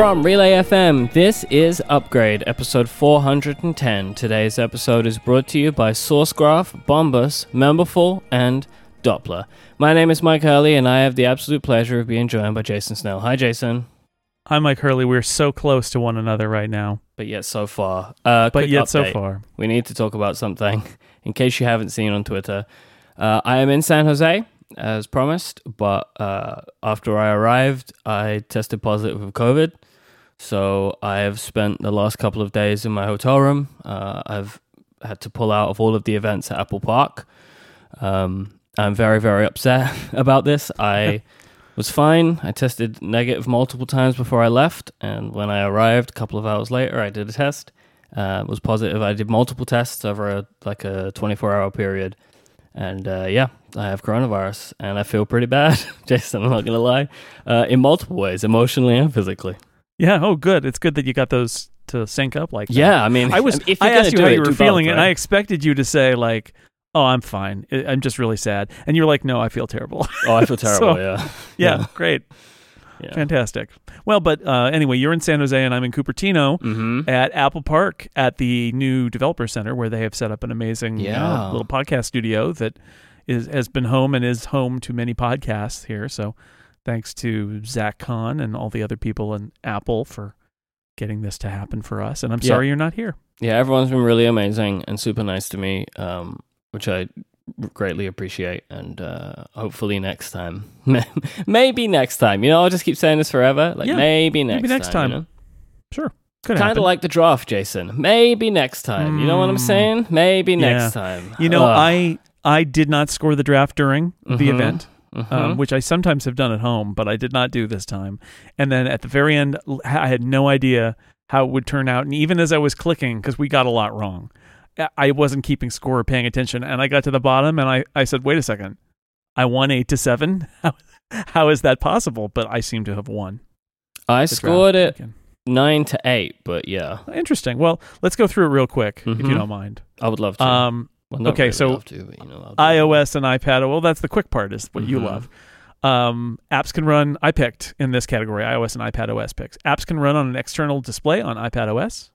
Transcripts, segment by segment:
From Relay FM, this is Upgrade, episode 410. Today's episode is brought to you by Sourcegraph, Bombas, Memberful, and Doppler. My name is Myke Hurley, and I have the absolute pleasure of being joined by Jason Snell. Hi, Jason. Hi, Myke Hurley. We're so close to one another right now. But yet so far. Uh, But yet so far. We need to talk about something, in case you haven't seen on Twitter. Uh, I am in San Jose, as promised, but uh, after I arrived, I tested positive with COVID. So I have spent the last couple of days in my hotel room. Uh, I've had to pull out of all of the events at Apple Park. Um, I'm very, very upset about this. I was fine. I tested negative multiple times before I left, and when I arrived a couple of hours later, I did a test. Uh, it was positive. I did multiple tests over a, like a 24 hour period, and uh, yeah, I have coronavirus, and I feel pretty bad, Jason. I'm not gonna lie, uh, in multiple ways, emotionally and physically. Yeah. Oh, good. It's good that you got those to sync up like that. Yeah, I mean, I was. If I asked you how do you were feeling, both, and I expected you to say like, "Oh, I'm fine. I'm just really sad," and you're like, "No, I feel terrible." oh, I feel terrible. So- yeah, yeah, great, yeah. fantastic. Well, but uh, anyway, you're in San Jose, and I'm in Cupertino. Mm-hmm. At Apple Park at the new developer center, where they have set up an amazing uh, little podcast studio that is has been home and is home to many podcasts here. So, thanks to Zach Kahn and all the other people in Apple for getting this to happen for us. And I'm Yeah. sorry you're not here. Yeah, everyone's been really amazing and super nice to me, um, which I greatly appreciate. And uh, hopefully next time, maybe next time. You know, I'll just keep saying this forever. Like Yeah, maybe next time. maybe next time. time. Sure, Kind of like the draft, Jason. Maybe next time. You know what I'm Mm. saying? Maybe next Yeah. time. you know, Ugh. I I did not score the draft during the Mhm. event. Mhm. um, which I sometimes have done at home, but I did not do this time. And then at the very end, I had no idea how it would turn out. And even as I was clicking, because we got a lot wrong, I- wasn't keeping score or paying attention. And I got to the bottom and I, I said, wait a second, I won eight to seven. How, how is that possible? But I seem to have won. I scored it weekend. nine to eight, but yeah, Interesting. Well, let's go through it real quick, if Mhm. you don't mind. I would love to. Um, Well, okay, really so to, but, you know, I'll do it. iOS and iPad. Well, that's the quick part, is what you Mhm. love. Um, apps can run. I picked in this category iOS and iPad OS picks. Apps can run on an external display on iPad OS.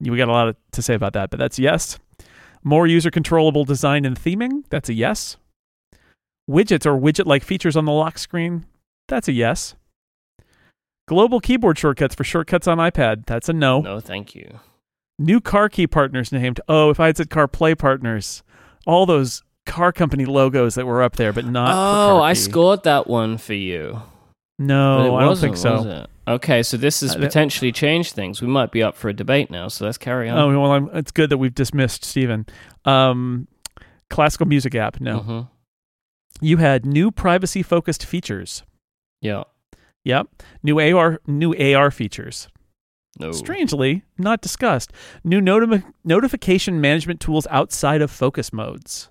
We got a lot to say about that, but that's yes. More user controllable design and theming. That's a yes. Widgets or widget like features on the lock screen. That's a yes. Global keyboard shortcuts for shortcuts on iPad. That's a no. No, thank you. New car key partners named. Oh, if I had said car play partners, all those car company logos that were up there, but not. Oh, I scored that one for you. No, I don't think so. Okay, so this has Uh, potentially changed things. We might be up for a debate now, so let's carry on. Oh well, I'm, it's good that we've dismissed Stephen. Um, classical music app. No, Mhm. you had new privacy focused features. Yeah. Yep, new AR new AR features. No. Strangely, not discussed. New noti- notification management tools outside of focus modes.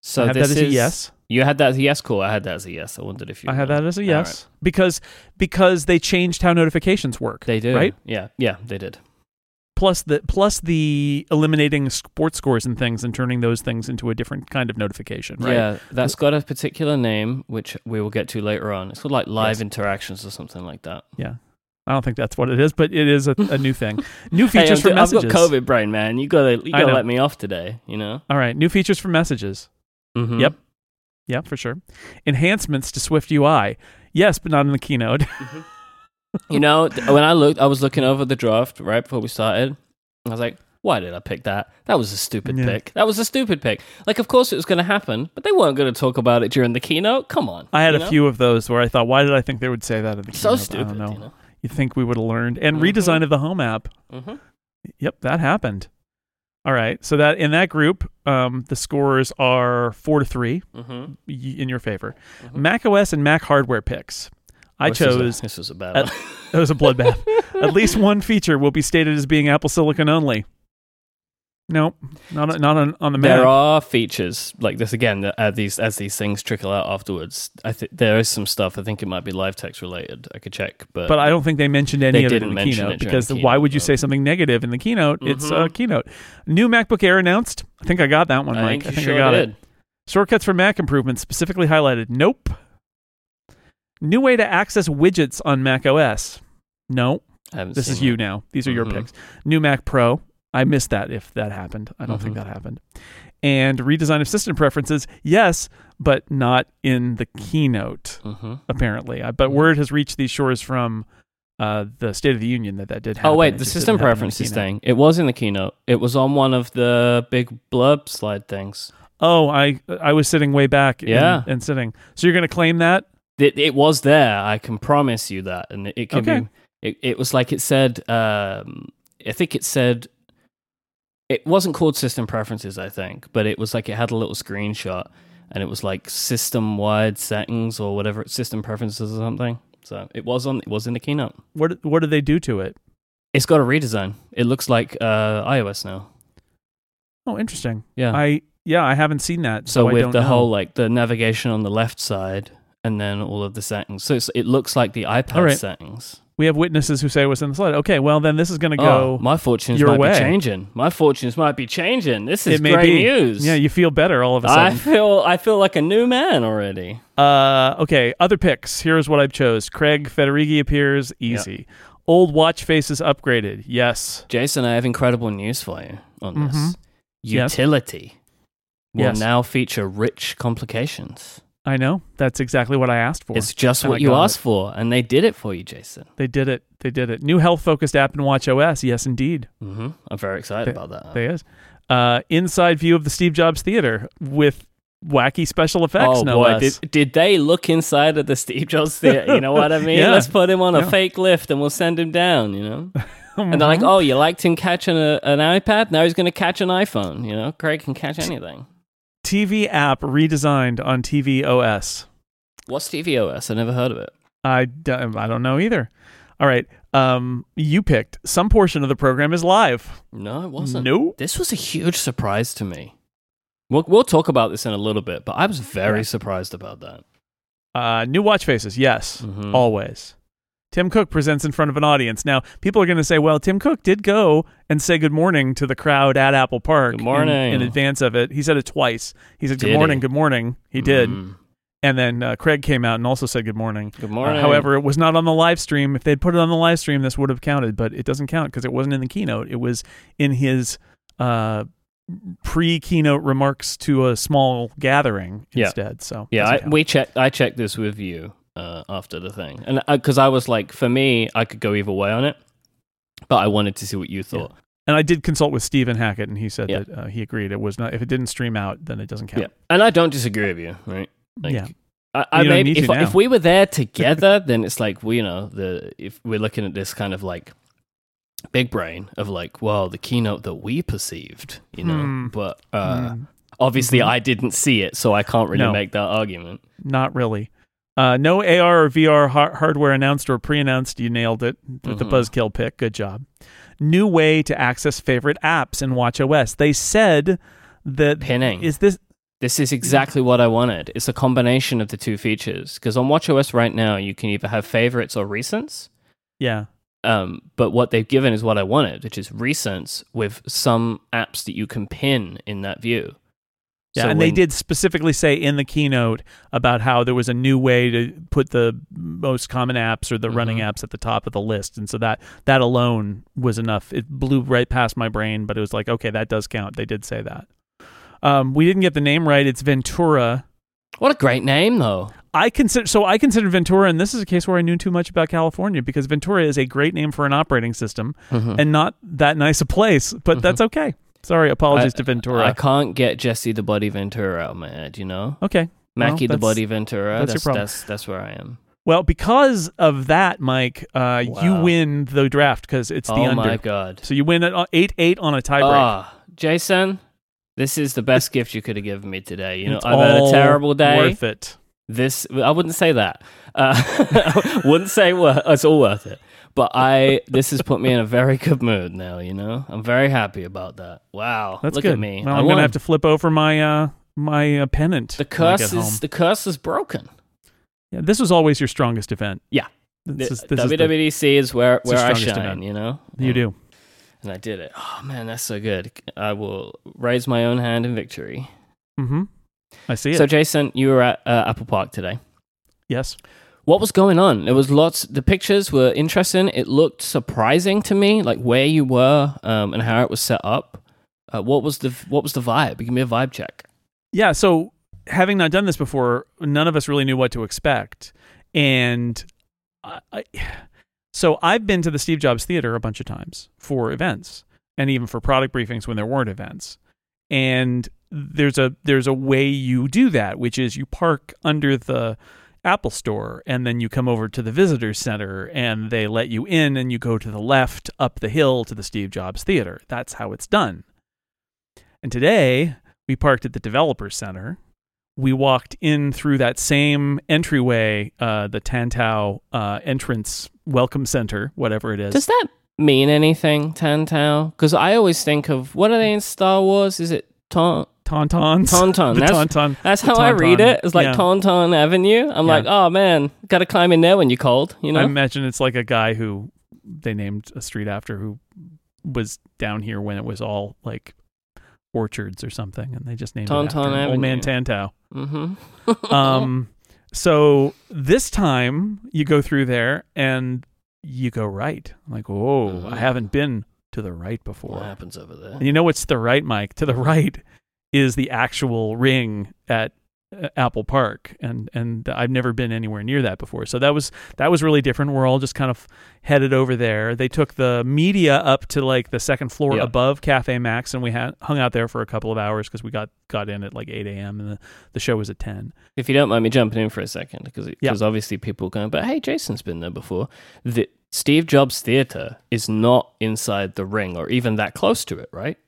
So I have this that as a yes. You had that as a yes. Cool. I had that as a yes. I wondered if you. I had that as a yes because because they changed how notifications work. They did. right. Yeah. Yeah. They did. Plus the plus the eliminating sports scores and things and turning those things into a different kind of notification. Right. Yeah. That's got a particular name, which we will get to later on. It's called like live Yes. interactions or something like that. I don't think that's what it is, but it is a, a new thing. New features I'm for messages. I've got COVID brain, man. You gotta, you gotta let me off today. You know. All right, new features for messages. Mhm. Yep. Yeah, for sure. Enhancements to Swift UI. Yes, but not in the keynote. You know, when I looked, I was looking over the draft right before we started. I was like, why did I pick that? That was a stupid Yeah. pick. That was a stupid pick. Like, of course it was going to happen, but they weren't going to talk about it during the keynote. Come on. I had a know? few of those where I thought, why did I think they would say that in the So keynote? I stupid. don't know. You know? You think we would have learned. And Mhm. redesign of the home app. Mhm. Yep, that happened. All right. So that in that group, um, the scores are four to three Mhm. y- in your favor. Mhm. Mac OS and Mac hardware picks. I This was a- chose this was a At- one. that was a bloodbath. At least one feature will be stated as being Apple Silicon only. Nope, not not on, on the Mac. There are features like this again that as these as these things trickle out afterwards. I think there is some stuff. I think it might be live text related. I could check, but but I don't think they mentioned any They of it in the keynote because the why keynote, would you say something negative in the keynote? It's a Mhm. keynote. New MacBook Air announced. I think I got that one, I Myke. think I think sure I got did. it. Shortcuts for Mac improvements specifically highlighted. Nope. New way to access widgets on Mac OS. No, I haven't this is you now. These are your Mhm. picks. New Mac Pro. I missed that if that happened. I don't think Mhm. that happened. And redesign of system preferences. Yes, but not in the keynote Mhm. apparently. But Mhm. word has reached these shores from uh, the State of the Union that that did happen. Oh It wait, the system in the preferences thing. It was in the keynote. It was on one of the big blurb slide things. Oh, I I was sitting way back. and- Yeah. and, sitting. So you're going to claim that? It, it was there. I can promise you that, and it, it can Okay. be. It, it was like it said. Um, I think it said. It wasn't called system preferences, I think, but it was like it had a little screenshot, and it was like system wide settings or whatever, system preferences or something. So it was on. It was in the keynote. What what did they do to it? It's got a redesign. It looks like uh, iOS now. Oh, interesting. Yeah. I yeah, I haven't seen that. So So, with the know. whole like the navigation on the left side and then all of the settings. So it's, it looks like the iPad right. settings. We have witnesses who say it was in the slide. Okay, well then this is going to Oh, go. my fortunes your might way. be changing. My fortunes might be changing. This is It may great be. news. yeah, you feel better all of a sudden. I feel I feel like a new man already. Uh, okay, other picks. Here's what I've chose. Craig Federighi appears easy. Old watch faces upgraded. Yes. Jason, I have incredible news for you on this. Mhm. Yes. Utility will Yes. now feature rich complications. I know. That's exactly what I asked for. It's just And I what you asked for, and they did it for you, Jason. They did it. They did it. New health focused app in Watch OS. Yes, indeed. hmm I'm very excited about that. They is. Uh, inside view of the Steve Jobs Theater with wacky special effects. oh no boy, did, did they look inside of the Steve Jobs theater? You know what I mean? Yeah. Let's put him on a Yeah. fake lift and we'll send him down. You know, and they're like, Mhm. "Oh, you liked him catching a, an iPad? Now he's going to catch an iPhone." You know, Craig can catch anything. TV app redesigned on TV OS. What's TV OS? I never heard of it. I don't, I don't know either. All right. Um, you picked some portion of the program is live. No, it wasn't. No. This was a huge surprise to me. We'll we'll talk about this in a little bit, but I was very surprised about that. Uh, new watch faces. Yes. Mhm. Always. Tim Cook presents in front of an audience. Now, people are going to say, well, Tim Cook did go and say good morning to the crowd at Apple Park Good in- morning. In, advance of it. He said it twice. He said, good Did morning, he? good morning. He did. Mm. And then uh, Craig came out and also said good morning. Good Uh, morning. however, it was not on the live stream. If they'd put it on the live stream, this would have counted, but it doesn't count because it wasn't in the keynote. It was in his uh, pre-keynote remarks to a small gathering Yeah. instead. So Yeah, I, we checked. I checked this with you uh, after the thing, and because I was like, for me, I could go either way on it, but I wanted to see what you thought. and I did consult with Stephen Hackett, and he said Yeah. that uh, he agreed it was not. If it didn't stream out, then it doesn't count. Yeah, and I don't disagree with you, right? Like, Yeah. I, I maybe if, if we were there together, then it's like we, you know, the if we're looking at this kind of like big brain of like, well, the keynote that we perceived, you know, Hmm. but uh, Mm, obviously Mhm. I didn't see it, so I can't really No. make that argument. not really. Uh, no AR or VR har- hardware announced or pre-announced. You nailed it with the Mhm. Buzzkill pick. Good job. New way to access favorite apps in WatchOS. They said that Pinning. is this This is exactly what I wanted. It's a combination of the two features. Because on WatchOS right now, you can either have favorites or recents. yeah Um, but what they've given is what I wanted, which is recents with some apps that you can pin in that view. Yeah, So and they did specifically say in the keynote about how there was a new way to put the most common apps or the running Mhm. apps at the top of the list, and so that that alone was enough. It blew right past my brain, but it was like, okay, that does count. They did say that. Um, we didn't get the name right. It's Ventura. What a great name, though. I consider so I consider Ventura, and this is a case where I knew too much about California because Ventura is a great name for an operating system Mhm. and not that nice a place, but that's okay. Sorry, apologies to Ventura. I can't get Jesse the Body Ventura out of my head, you know? okay, Well, Mackie the that's- Body Ventura. that's your problem. that's, that's where I am. Well, because of that, Myke, uh, you win the draft because it's the oh under. my God. So you win at eight eight on a tiebreak. Ah, Jason, this is the best gift you could have given me today. You know, It's I've had a terrible day. Worth it. this I wouldn't say that. Uh, wouldn't say wor- it's all worth it. But I this has put me in a very good mood now. You know, I'm very happy about that. Wow, That's look good. at me. Well, I'm gonna have to flip over my uh, my uh, pennant. The curse is the curse is broken. Yeah, this was always your strongest event. Yeah. This The- is, this is the- is, where where I shine. event. You know, you do. and I did it. Oh man, that's so good. I will raise my own hand in victory. Mm-hmm. I see it. So, Jason, you were at uh, Apple Park today. yes. What was going on? There was lots. The pictures were interesting. It looked surprising to me, like where you were um, and how it was set up. Uh, what was the What was the vibe? Give me a vibe check. Yeah. So having not done this before, none of us really knew what to expect, and I, I, so I've been to the Steve Jobs Theater a bunch of times for events and even for product briefings when there weren't events. And there's a there's a way you do that, which is you park under the Apple Store and then you come over to the visitor center and they let you in and you go to the left up the hill to the Steve Jobs Theater. That's how it's done. And today we parked at the developer center. We walked in through that same entryway, uh, the Tantau uh, entrance welcome center, whatever it is. Does that mean anything, Tantau? Because I always think of what are they in Star Wars? Is it Ta- Tauntauns. Tauntaun? That's, Tauntaun. that's how I read it. It's like Yeah. Tauntaun Avenue. I'm Yeah. like, oh man, got to climb in there when you're cold. You know. I imagine it's like a guy who they named a street after who was down here when it was all like orchards or something, and they just named Tauntaun it after Old Man Avenue. Tantau. mm-hmm. Um, so this time you go through there and you go right. I'm like, whoa, Mhm. I haven't been to the right before. what happens over there? And you know what's the right, Myke? To the right is the actual ring at uh, Apple Park, and and I've never been anywhere near that before. So that was that was really different. We're all just kind of headed over there. They took the media up to like the second floor Yeah. above Cafe Max, and we had hung out there for a couple of hours because we got got in at like eight a.m. and the, the show was at ten. If you don't mind me jumping in for a second, because Yeah. obviously people going, but hey, Jason's been there before. The Steve Jobs Theater is not inside the ring or even that close to it, right?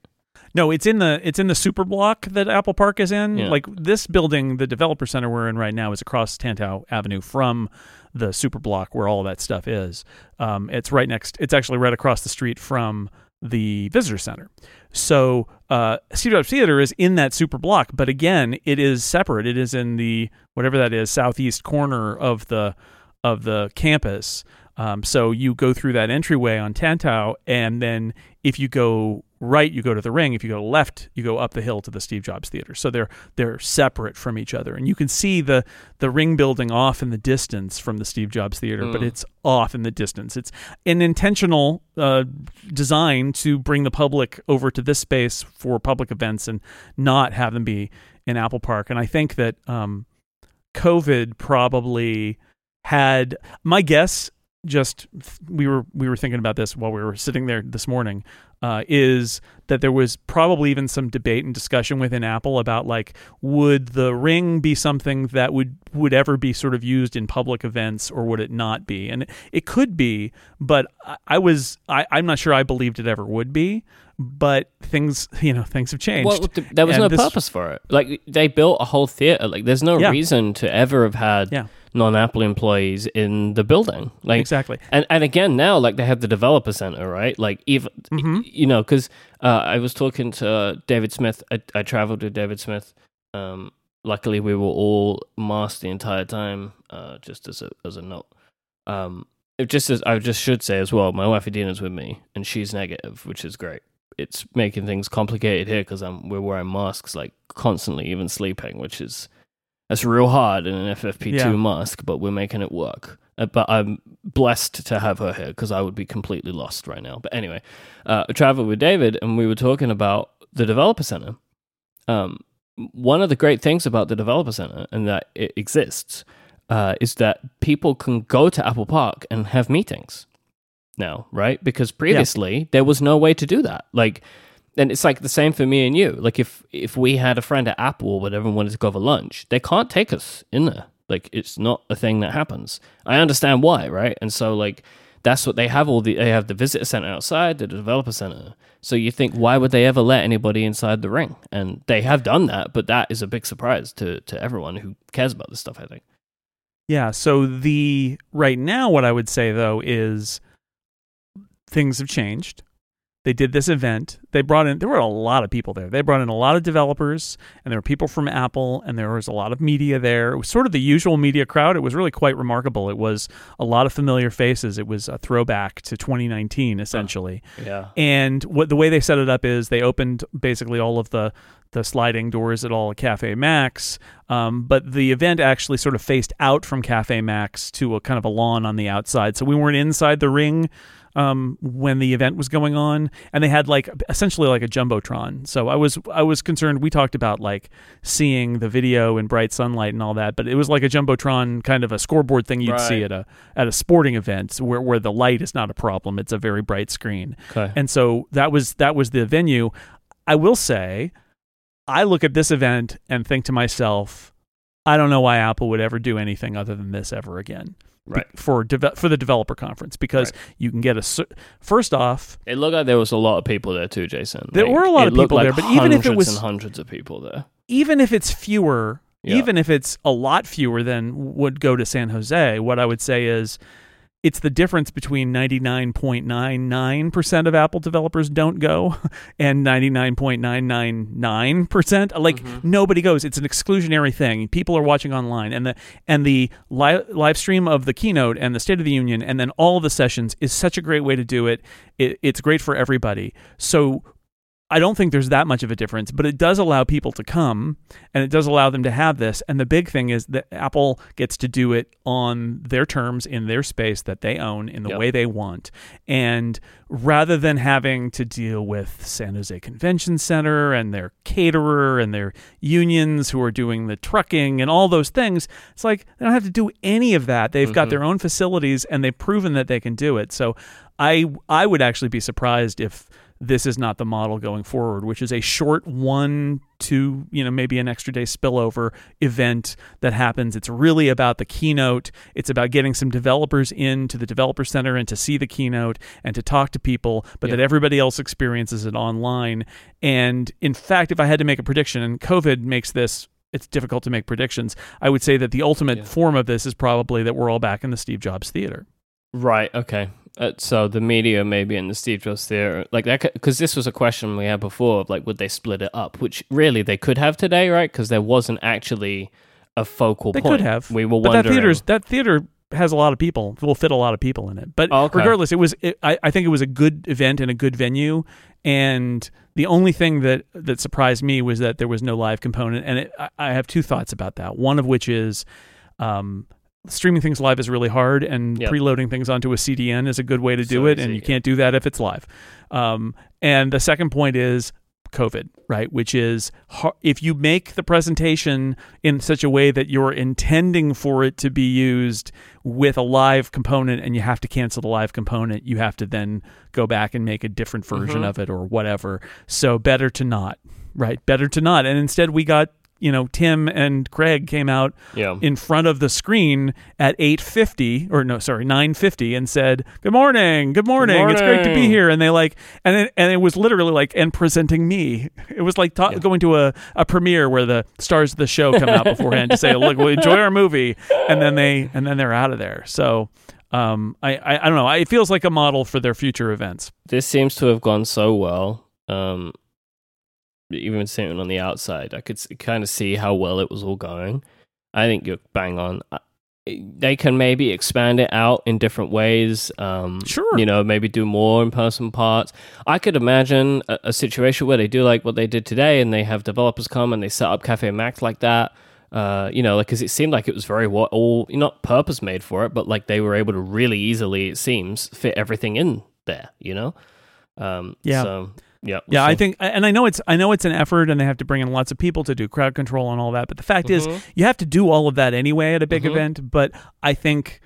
No, it's in the it's in the super block that Apple Park is in. Yeah. Like this building, the developer center we're in right now is across Tantau Avenue from the super block where all that stuff is. Um, it's right next. It's actually right across the street from the visitor center. So uh, Steve Jobs Theater is in that super block, but again, it is separate. It is in the whatever that is southeast corner of the of the campus. Um, so you go through that entryway on Tantau, and then if you go right, you go to the ring. If you go left, you go up the hill to the Steve Jobs Theater. So they're they're separate from each other, and you can see the the ring building off in the distance from the Steve Jobs Theater, but Mm. it's off in the distance. It's an intentional uh, design to bring the public over to this space for public events and not have them be in Apple Park. And I think that um, COVID probably had my guess. Just we were we were thinking about this while we were sitting there this morning. Uh, is that there was probably even some debate and discussion within Apple about like would the ring be something that would would ever be sort of used in public events or would it not be? And it, could be, but I, I was I, I'm not sure I believed it ever would be. But things you know things have changed. Well, th- there was And no this- purpose for it. Like they built a whole theater. Like there's no Yeah. reason to ever have had Yeah. non-Apple employees in the building. Like exactly. and and again now like they have the developer center right like even Mhm. you know because uh, i was talking to uh, david smith I, I traveled with david smith um luckily we were all masked the entire time uh just as a as a note um it just as i just should say as well my wife adina's with me and she's negative which is great it's making things complicated here because i'm we're wearing masks like constantly even sleeping which is that's real hard in an ffp2 Yeah. mask but we're making it work uh, but I'm blessed to have her here because I would be completely lost right now. But anyway, uh, I traveled with David and we were talking about the developer center. Um, one of the great things about the developer center and that it exists uh, is that people can go to Apple Park and have meetings now, right? Because previously there was no way to do that. Like, and it's like the same for me and you. Like if if we had a friend at Apple or whatever and wanted to go for lunch, they can't take us in there. Like it's not a thing that happens. I understand why, right? And so like that's what they have all the they have the visitor center outside, the developer center. So you think why would they ever let anybody inside the ring? And they have done that, but that is a big surprise to to everyone who cares about this stuff, I think. Yeah. So the right now, what I would say though is things have changed. they did this event. They brought in there were a lot of people there. They brought in a lot of developers and there were people from Apple and there was a lot of media there. It was sort of the usual media crowd. It was really quite remarkable. It was a lot of familiar faces. It was a throwback to 2019 essentially. Yeah. And what the way they set it up is they opened basically all of the the sliding doors at all Cafe Max, um, but the event actually sort of faced out from Cafe Max to a kind of a lawn on the outside. So we weren't inside the ring um, when the event was going on, and they had like essentially like a jumbotron. So I was I was concerned. We talked about like seeing the video in bright sunlight and all that, but it was like a jumbotron kind of a scoreboard thing you'd Right. see at a at a sporting event where where the light is not a problem. It's a very bright screen. Okay. And so that was that was the venue. I will say, I look at this event and think to myself, I don't know why Apple would ever do anything other than this ever again. Be- Right. for deve- for the developer conference because you can get a cer- first off It looked like there was a lot of people there too, Jason. There Like, were a lot of people like there, but even if it was- and hundreds of people there. even if it's fewer Yeah. even if it's a lot fewer than would go to San Jose what I would say is it's the difference between 99.99% of Apple developers don't go and 99.999%. Like Mhm. nobody goes. It's an exclusionary thing. People are watching online and the and the li- live stream of the keynote and the State of the Union and then all of the sessions is such a great way to do it. it it's great for everybody. So I don't think there's that much of a difference, but it does allow people to come and it does allow them to have this. And the big thing is that Apple gets to do it on their terms in their space that they own in the Yep. way they want. And rather than having to deal with San Jose Convention Center and their caterer and their unions who are doing the trucking and all those things, it's like they don't have to do any of that. They've got Mhm. their own facilities and they've proven that they can do it. So I I would actually be surprised if this is not the model going forward, which is a short one to, you know, maybe an extra day spillover event that happens. It's really about the keynote. It's about getting some developers into the developer center and to see the keynote and to talk to people, but Yeah. that everybody else experiences it online. And in fact, if I had to make a prediction, and COVID makes this it's difficult to make predictions. I would say that the ultimate Yeah. form of this is probably that we're all back in the Steve Jobs theater. Right. Okay. Uh, so the media maybe in the Steve Jobs theater, like that, because this was a question we had before of like, would they split it up? Which really they could have today, right? Because there wasn't actually a focal They point. could have. We were But that wondering. theater's that theater has a lot of people. Will fit a lot of people in it. But Oh, okay. regardless, it was. It, I, I think it was a good event and a good venue. And the only thing that that surprised me was that there was no live component. And it, I, I have two thoughts about that. One of which is. Um, Streaming things live is really hard, and Yep. preloading things onto a CDN is a good way to do So it. easy, And you yeah. can't do that if it's live. Um, and the second point is COVID, right? Which is if you make the presentation in such a way that you're intending for it to be used with a live component and you have to cancel the live component, you have to then go back and make a different version Mhm. of it or whatever. So better to not, right? Better to not. And instead, we got. You know, Tim and Craig came out yeah. in front of the screen at 8:50 or no sorry 9:50 and said good morning good morning, it's great to be here and they like and it, and it was literally like and presenting me it was like ta- Yeah. going to a, a premiere where the stars of the show come out beforehand to say look we enjoy our movie and then they and then they're out of there so um I, I I don't know it feels like a model for their future events this seems to have gone so well. Um, even sitting on the outside, I could kind of see how well it was all going. I think you're bang on. They can maybe expand it out in different ways. Um, Sure. You know, maybe do more in person parts. I could imagine a, a situation where they do like what they did today and they have developers come and they set up Cafe Max like that. Uh, you know, like because it seemed like it was very what all not purpose made for it, but like they were able to really easily, it seems, fit everything in there. You know, um, Yeah. So yeah, yeah I think and I know it's I know it's an effort and they have to bring in lots of people to do crowd control and all that but the fact is Mhm. you have to do all of that anyway at a big Mhm. event but i think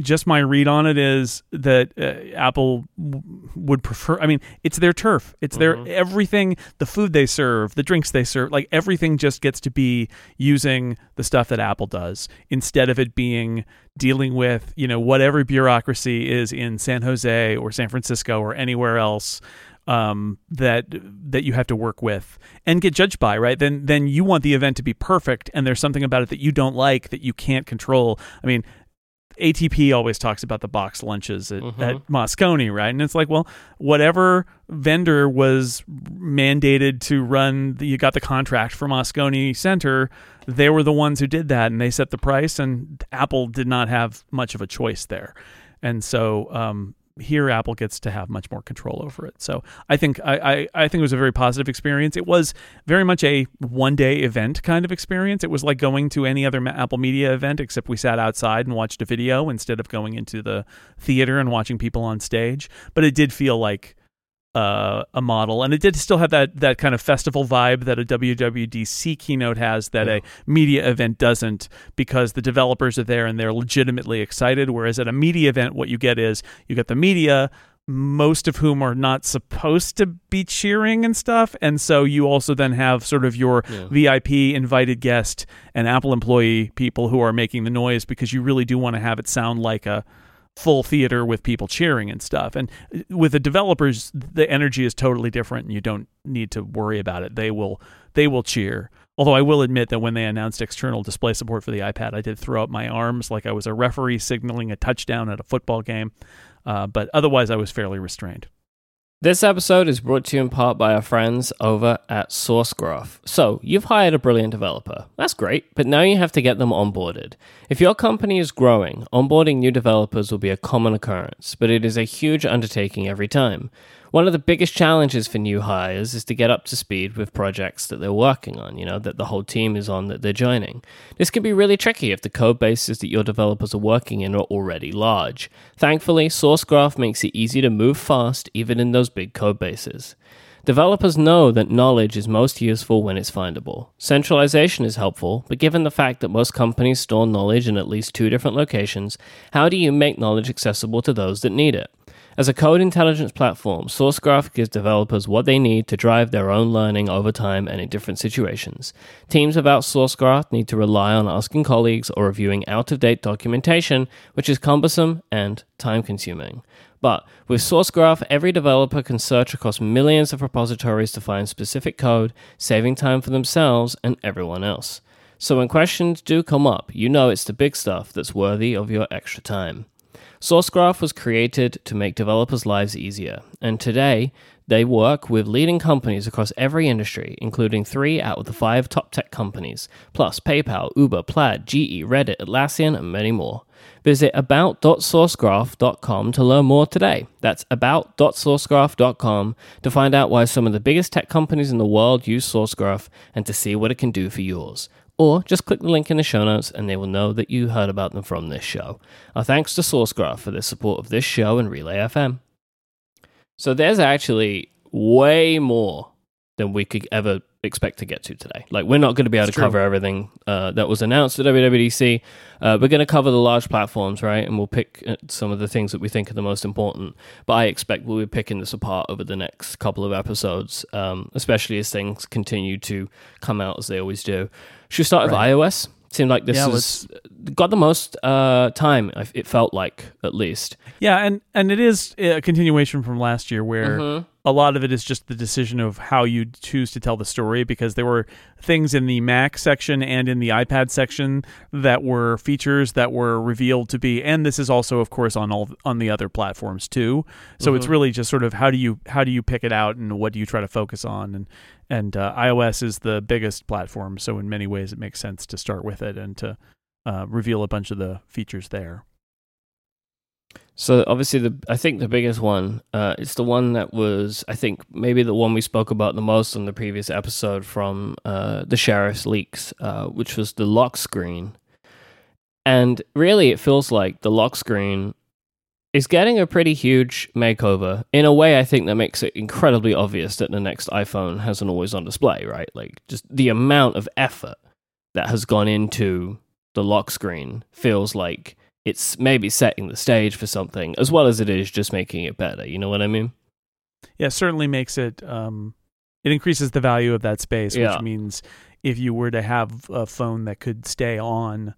just my read on it is that uh, apple w- would prefer i mean it's their turf it's their Mhm. everything the food they serve the drinks they serve like everything just gets to be using the stuff that apple does instead of it being dealing with you know whatever bureaucracy is in san jose or san francisco or anywhere else um, that that you have to work with and get judged by, right? Then then you want the event to be perfect, and there's something about it that you don't like that you can't control. I mean, ATP always talks about the box lunches at, Mhm. at Moscone, right? And it's like, well, whatever vendor was mandated to run, the, you got the contract for Moscone Center, they were the ones who did that, and they set the price, and Apple did not have much of a choice there. And so um, here, Apple gets to have much more control over it. So I think I, I, I think it was a very positive experience. It was very much a one day event kind of experience. It was like going to any other Apple Media event, except we sat outside and watched a video instead of going into the theater and watching people on stage. But it did feel like uh, a model, and it did still have that that kind of festival vibe that a WWDC keynote has that Yeah. a media event doesn't, because the developers are there and they're legitimately excited. Whereas at a media event, what you get is you get the media. Most of whom are not supposed to be cheering and stuff. And so you also then have sort of your Yeah. VIP invited guest and Apple employee people who are making the noise because you really do want to have it sound like a full theater with people cheering and stuff. And uh, with the developers, the energy is totally different, and you don't need to worry about it. They will they will cheer. Although I will admit that when they announced external display support for the iPad, I did throw up my arms like I was a referee signaling a touchdown at a football game. Uh, but otherwise, I was fairly restrained. This episode is brought to you in part by our friends over at SourceGraph. So, you've hired a brilliant developer. That's great, but now you have to get them onboarded. If your company is growing, onboarding new developers will be a common occurrence, but it is a huge undertaking every time. One of the biggest challenges for new hires is to get up to speed with projects that they're working on, you know, that the whole team is on that they're joining. This can be really tricky if the code bases that your developers are working in are already large. Thankfully, SourceGraph makes it easy to move fast even in those big code bases. Developers know that knowledge is most useful when it's findable. Centralization is helpful, but given the fact that most companies store knowledge in at least two different locations, how do you make knowledge accessible to those that need it? As a code intelligence platform, SourceGraph gives developers what they need to drive their own learning over time and in different situations. Teams without SourceGraph need to rely on asking colleagues or reviewing out of date documentation, which is cumbersome and time consuming. But with SourceGraph, every developer can search across millions of repositories to find specific code, saving time for themselves and everyone else. So when questions do come up, you know it's the big stuff that's worthy of your extra time. SourceGraph was created to make developers' lives easier, and today they work with leading companies across every industry, including three out of the five top tech companies, plus PayPal, Uber, Plaid, GE, Reddit, Atlassian, and many more. Visit about.sourcegraph.com to learn more today. That's about.sourcegraph.com to find out why some of the biggest tech companies in the world use SourceGraph and to see what it can do for yours. Or just click the link in the show notes and they will know that you heard about them from this show. Our thanks to SourceGraph for their support of this show and Relay FM. So there's actually way more than we could ever expect to get to today. Like we're not going to be able It's to true. cover everything uh, that was announced at WWDC. Uh, we're going to cover the large platforms, right? And we'll pick uh, some of the things that we think are the most important. But I expect we'll be picking this apart over the next couple of episodes, um, especially as things continue to come out as they always do. Should we start with Right. iOS? Seemed like this Yeah, got the most uh, time. It felt like, at least. Yeah, and and it is a continuation from last year where Mhm. A lot of it is just the decision of how you choose to tell the story because there were things in the Mac section and in the iPad section that were features that were revealed to be and this is also of course on all on the other platforms too. So it's Mhm. really just sort of how do you how do you pick it out and what do you try to focus on and and uh, iOS is the biggest platform so in many ways it makes sense to start with it and to uh, reveal a bunch of the features there. So obviously, the I think the biggest one, uh, it's the one that was I think maybe the one we spoke about the most on the previous episode from uh, the sheriff's leaks, uh, which was the lock screen. And really, it feels like the lock screen is getting a pretty huge makeover. In a way, I think that makes it incredibly obvious that the next iPhone has an always-on display, right? Like just the amount of effort that has gone into the lock screen feels like it's maybe setting the stage for something as well as it is just making it better. You know what I mean? yeah, certainly makes it um, it increases the value of that space, Yeah. which means if you were to have a phone that could stay on,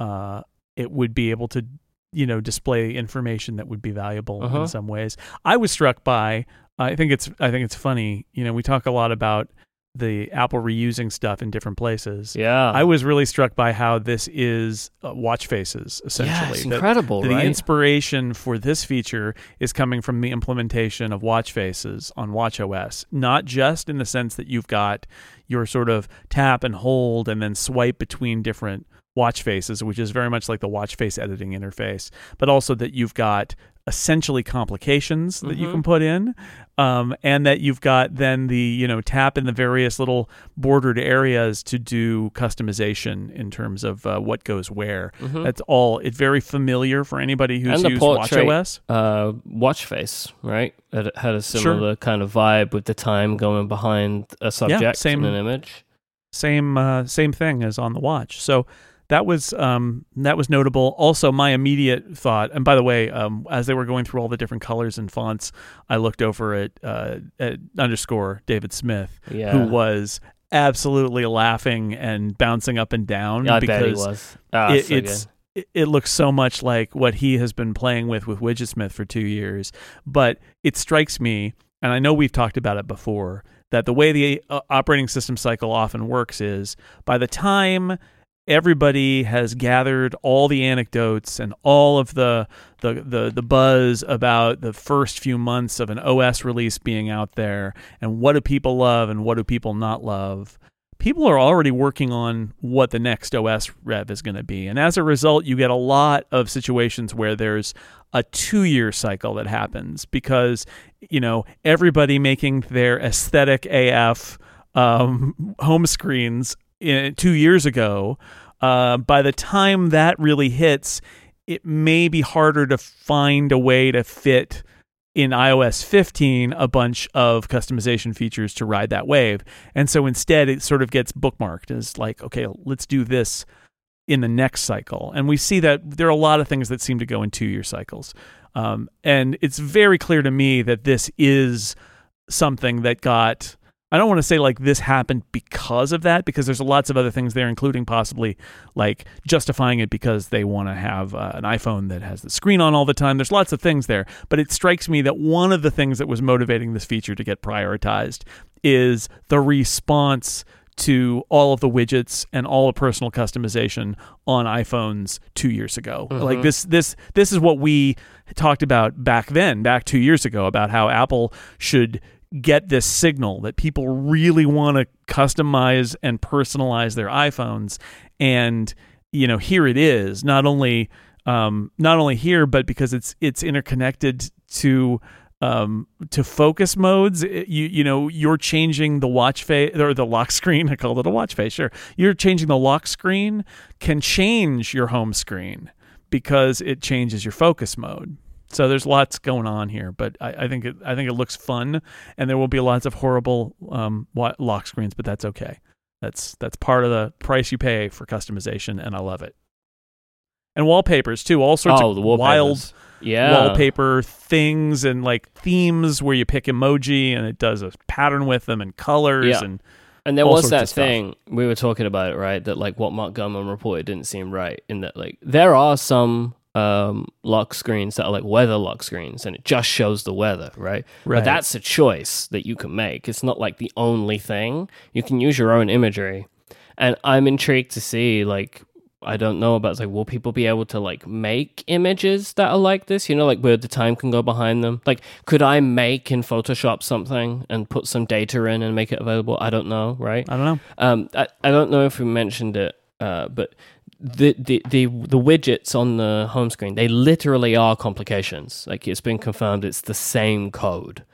uh, it would be able to you know display information that would be valuable Uh-huh. in some ways. I was struck by I think it's I think it's funny. You know, we talk a lot about the Apple reusing stuff in different places. Yeah. I was really struck by how this is uh, watch faces yeah, essentially. it's That incredible, the right? inspiration for this feature is coming from the implementation of watch faces on WatchOS, not just in the sense that you've got your sort of tap and hold and then swipe between different watch faces, which is very much like the watch face editing interface, but also that you've got essentially complications that you Mhm. can put in um, and that you've got then the you know tap in the various little bordered areas to do customization in terms of uh, what goes where Mhm. that's all it's very familiar for anybody who's used portrait. watchOS uh, watch face, right? It had a similar kind of vibe with the time going behind a subject same- in an image. same uh, same thing as on the watch so that was um, that was notable. Also, my immediate thought, and by the way, um, as they were going through all the different colors and fonts, I looked over at, uh, at underscore David Smith, Yeah. who was absolutely laughing and bouncing up and down I because bet he was. Ah, it, so it's it, it looks so much like what he has been playing with with Widgetsmith for two years. But it strikes me, and I know we've talked about it before, that the way the uh, operating system cycle often works is by the time everybody has gathered all the anecdotes and all of the, the the the buzz about the first few months of an OS release being out there and what do people love and what do people not love people are already working on what the next OS rev is going to be. And as a result, you get a lot of situations where there's a two year cycle that happens because, you know, everybody making their aesthetic AF um, home screens in, two years ago, uh, by the time that really hits, it may be harder to find a way to fit in iOS 15 a bunch of customization features to ride that wave. And so instead, it sort of gets bookmarked as like, okay, let's do this in the next cycle. And we see that there are a lot of things that seem to go in two year cycles. Um, and it's very clear to me that this is something that got. I don't want to say like this happened because of that, because there's lots of other things there, including possibly like justifying it because they want to have uh, an iPhone that has the screen on all the time. There's lots of things there, but it strikes me that one of the things that was motivating this feature to get prioritized is the response to all of the widgets and all the personal customization on iPhones 2 years ago. Mhm. Like this this this is what we talked about back then, back 2 years ago about how Apple should get this signal that people really want to customize and personalize their iPhones. And you know here it is not only um, not only here but because it's it's interconnected to um, to focus modes it- you you know you're changing the watch face or the lock screen. I called it a watch face sure. You're changing the lock screen can change your home screen because it changes your focus mode so there's lots going on here, but I, I think it I think it looks fun, and there will be lots of horrible um, lock screens, but that's okay. That's that's part of the price you pay for customization, and I love it. And wallpapers too, all sorts oh, of wild yeah. wallpaper things and like themes where you pick emoji and it does a pattern with them and colors Yeah. and And there was that thing we were talking about it, right? That like what Mark Gurman reported didn't seem right. In that like there are some um lock screens that are like weather lock screens, and it just shows the weather, right? Right. But that's a choice that you can make. It's not like the only thing. You can use your own imagery, and I'm intrigued to see like. I don't know about like will people be able to like make images that are like this? You know, like where the time can go behind them. Like, could I make in Photoshop something and put some data in and make it available? I don't know, right? I don't know. Um, I, I don't know if we mentioned it, uh, but the, the the the widgets on the home screen they literally are complications. Like it's been confirmed, it's the same code.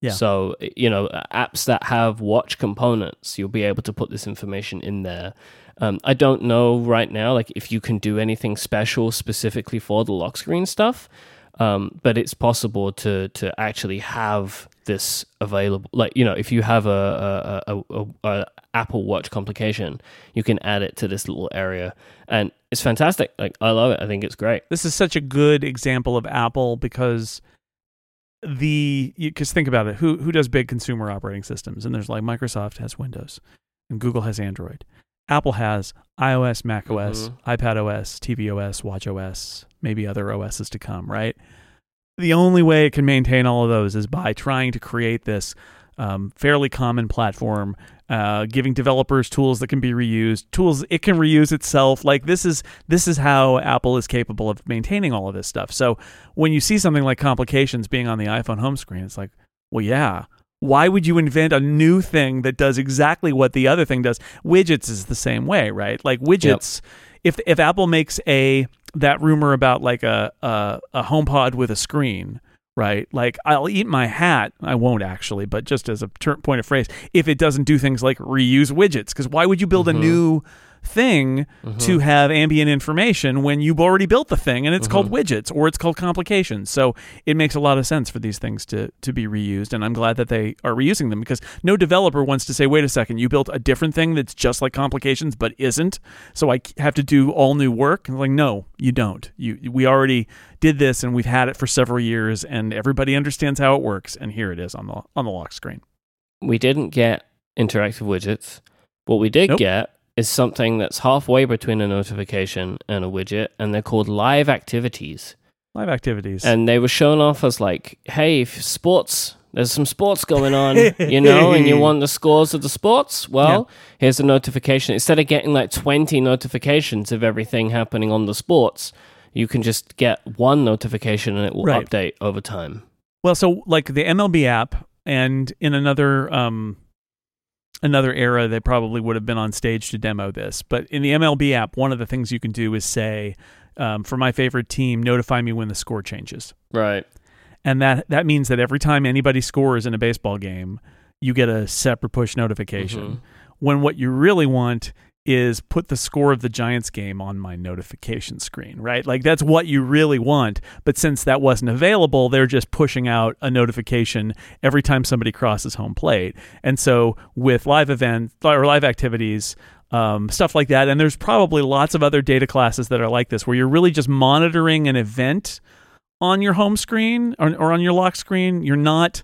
Yeah. So you know, apps that have watch components, you'll be able to put this information in there. Um, I don't know right now, like if you can do anything special specifically for the lock screen stuff. Um, but it's possible to to actually have this available. Like you know, if you have a a, a, a, Apple Watch complication, you can add it to this little area, and it's fantastic. Like I love it. I think it's great. This is such a good example of Apple because the because think about it who who does big consumer operating systems and there's like Microsoft has Windows and Google has Android. Apple has iOS, macOS, Mhm. iPadOS, tvOS, watchOS, maybe other OSs to come, right? The only way it can maintain all of those is by trying to create this um, fairly common platform uh, giving developers tools that can be reused, tools it can reuse itself. Like this is this is how Apple is capable of maintaining all of this stuff. So when you see something like complications being on the iPhone home screen, it's like, well, yeah. Why would you invent a new thing that does exactly what the other thing does? Widgets is the same way, right? Like widgets. Yep. If if Apple makes a that rumor about like a a, a HomePod with a screen, right? Like I'll eat my hat. I won't actually, but just as a ter- point of phrase, if it doesn't do things like reuse widgets, because why would you build mm-hmm. a new thing mm-hmm. to have ambient information when you've already built the thing and it's mm-hmm. called widgets or it's called complications. So it makes a lot of sense for these things to to be reused and I'm glad that they are reusing them because no developer wants to say wait a second, you built a different thing that's just like complications but isn't. So I have to do all new work. And like no, you don't. You we already did this and we've had it for several years and everybody understands how it works and here it is on the on the lock screen. We didn't get interactive widgets. What we did nope. get is something that's halfway between a notification and a widget, and they're called live activities. Live activities. And they were shown off as like, hey, sports, there's some sports going on, you know, and you want the scores of the sports? Well, yeah. here's a notification. Instead of getting like 20 notifications of everything happening on the sports, you can just get one notification and it will right. update over time. Well, so like the MLB app, and in another um, another era they probably would have been on stage to demo this. But in the MLB app, one of the things you can do is say, um, for my favorite team, notify me when the score changes. Right. And that that means that every time anybody scores in a baseball game, you get a separate push notification. Mm-hmm. When what you really want is put the score of the Giants game on my notification screen, right? Like that's what you really want. But since that wasn't available, they're just pushing out a notification every time somebody crosses home plate. And so with live events or live activities, um, stuff like that, and there's probably lots of other data classes that are like this, where you're really just monitoring an event on your home screen or, or on your lock screen. You're not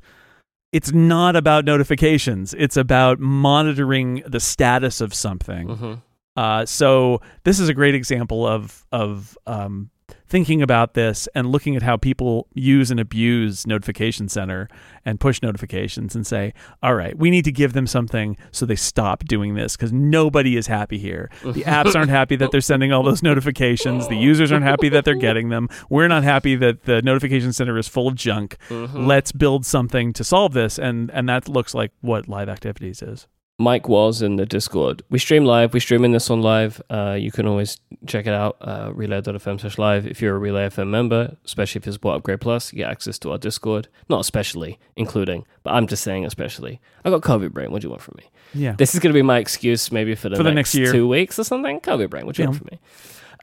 it's not about notifications. It's about monitoring the status of something. Mm-hmm. Uh, so this is a great example of of um, thinking about this and looking at how people use and abuse notification center and push notifications and say all right we need to give them something so they stop doing this because nobody is happy here. The apps aren't happy that they're sending all those notifications. The users aren't happy that they're getting them. We're not happy that the notification center is full of junk. Mm-hmm. let's build something to solve this. And and that looks like what live activities is Myke was in the Discord. We stream live. We're streaming this on live. Uh, you can always check it out, uh, relay.fm slash live. If you're a Relay FM member, especially if you support Upgrade Plus, you get access to our Discord. Not especially, including, but I'm just saying especially. I got COVID brain. What do you want from me? Yeah. This is going to be my excuse maybe for the, for next, the next year. two weeks or something. COVID brain. What do you yeah. want from me?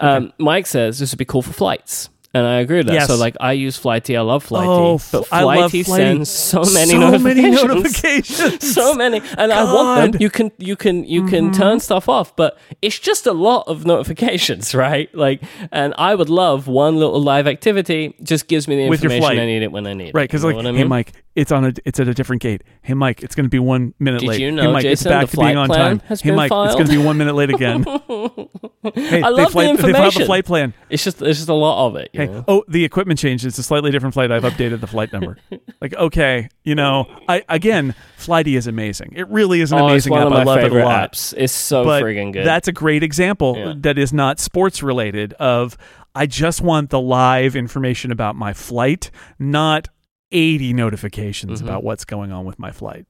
Um, okay. Myke says this would be cool for flights. And I agree with that. Yes. So like I use Flighty. I love Flighty. Oh, but Flighty, sends so many so notifications. Many notifications. so many. And God. I want them. You can you can you mm-hmm. can turn stuff off, but it's just a lot of notifications, right? Like and I would love one little live activity just gives me the information I need it when I need right, it. Right, because like, I mean? hey Myke, it's on a it's at a different gate. Hey Myke, it's going to be one minute Did late. You know, hey Myke, Jason, it's back to being on time. Hey Myke, filed? it's going to be one minute late again. hey, I love flight, the information. They filed the flight plan. It's just it's just a lot of it. hey, know? oh, the equipment changed. It's a slightly different flight. I've updated the flight number. like, okay, you know, I again, Flighty is amazing. It really is an oh, amazing app. I love it a lot. Apps. It's so but friggin' good. That's a great example yeah. that is not sports related. Of I just want the live information about my flight, not 80 notifications mm-hmm. about what's going on with my flight.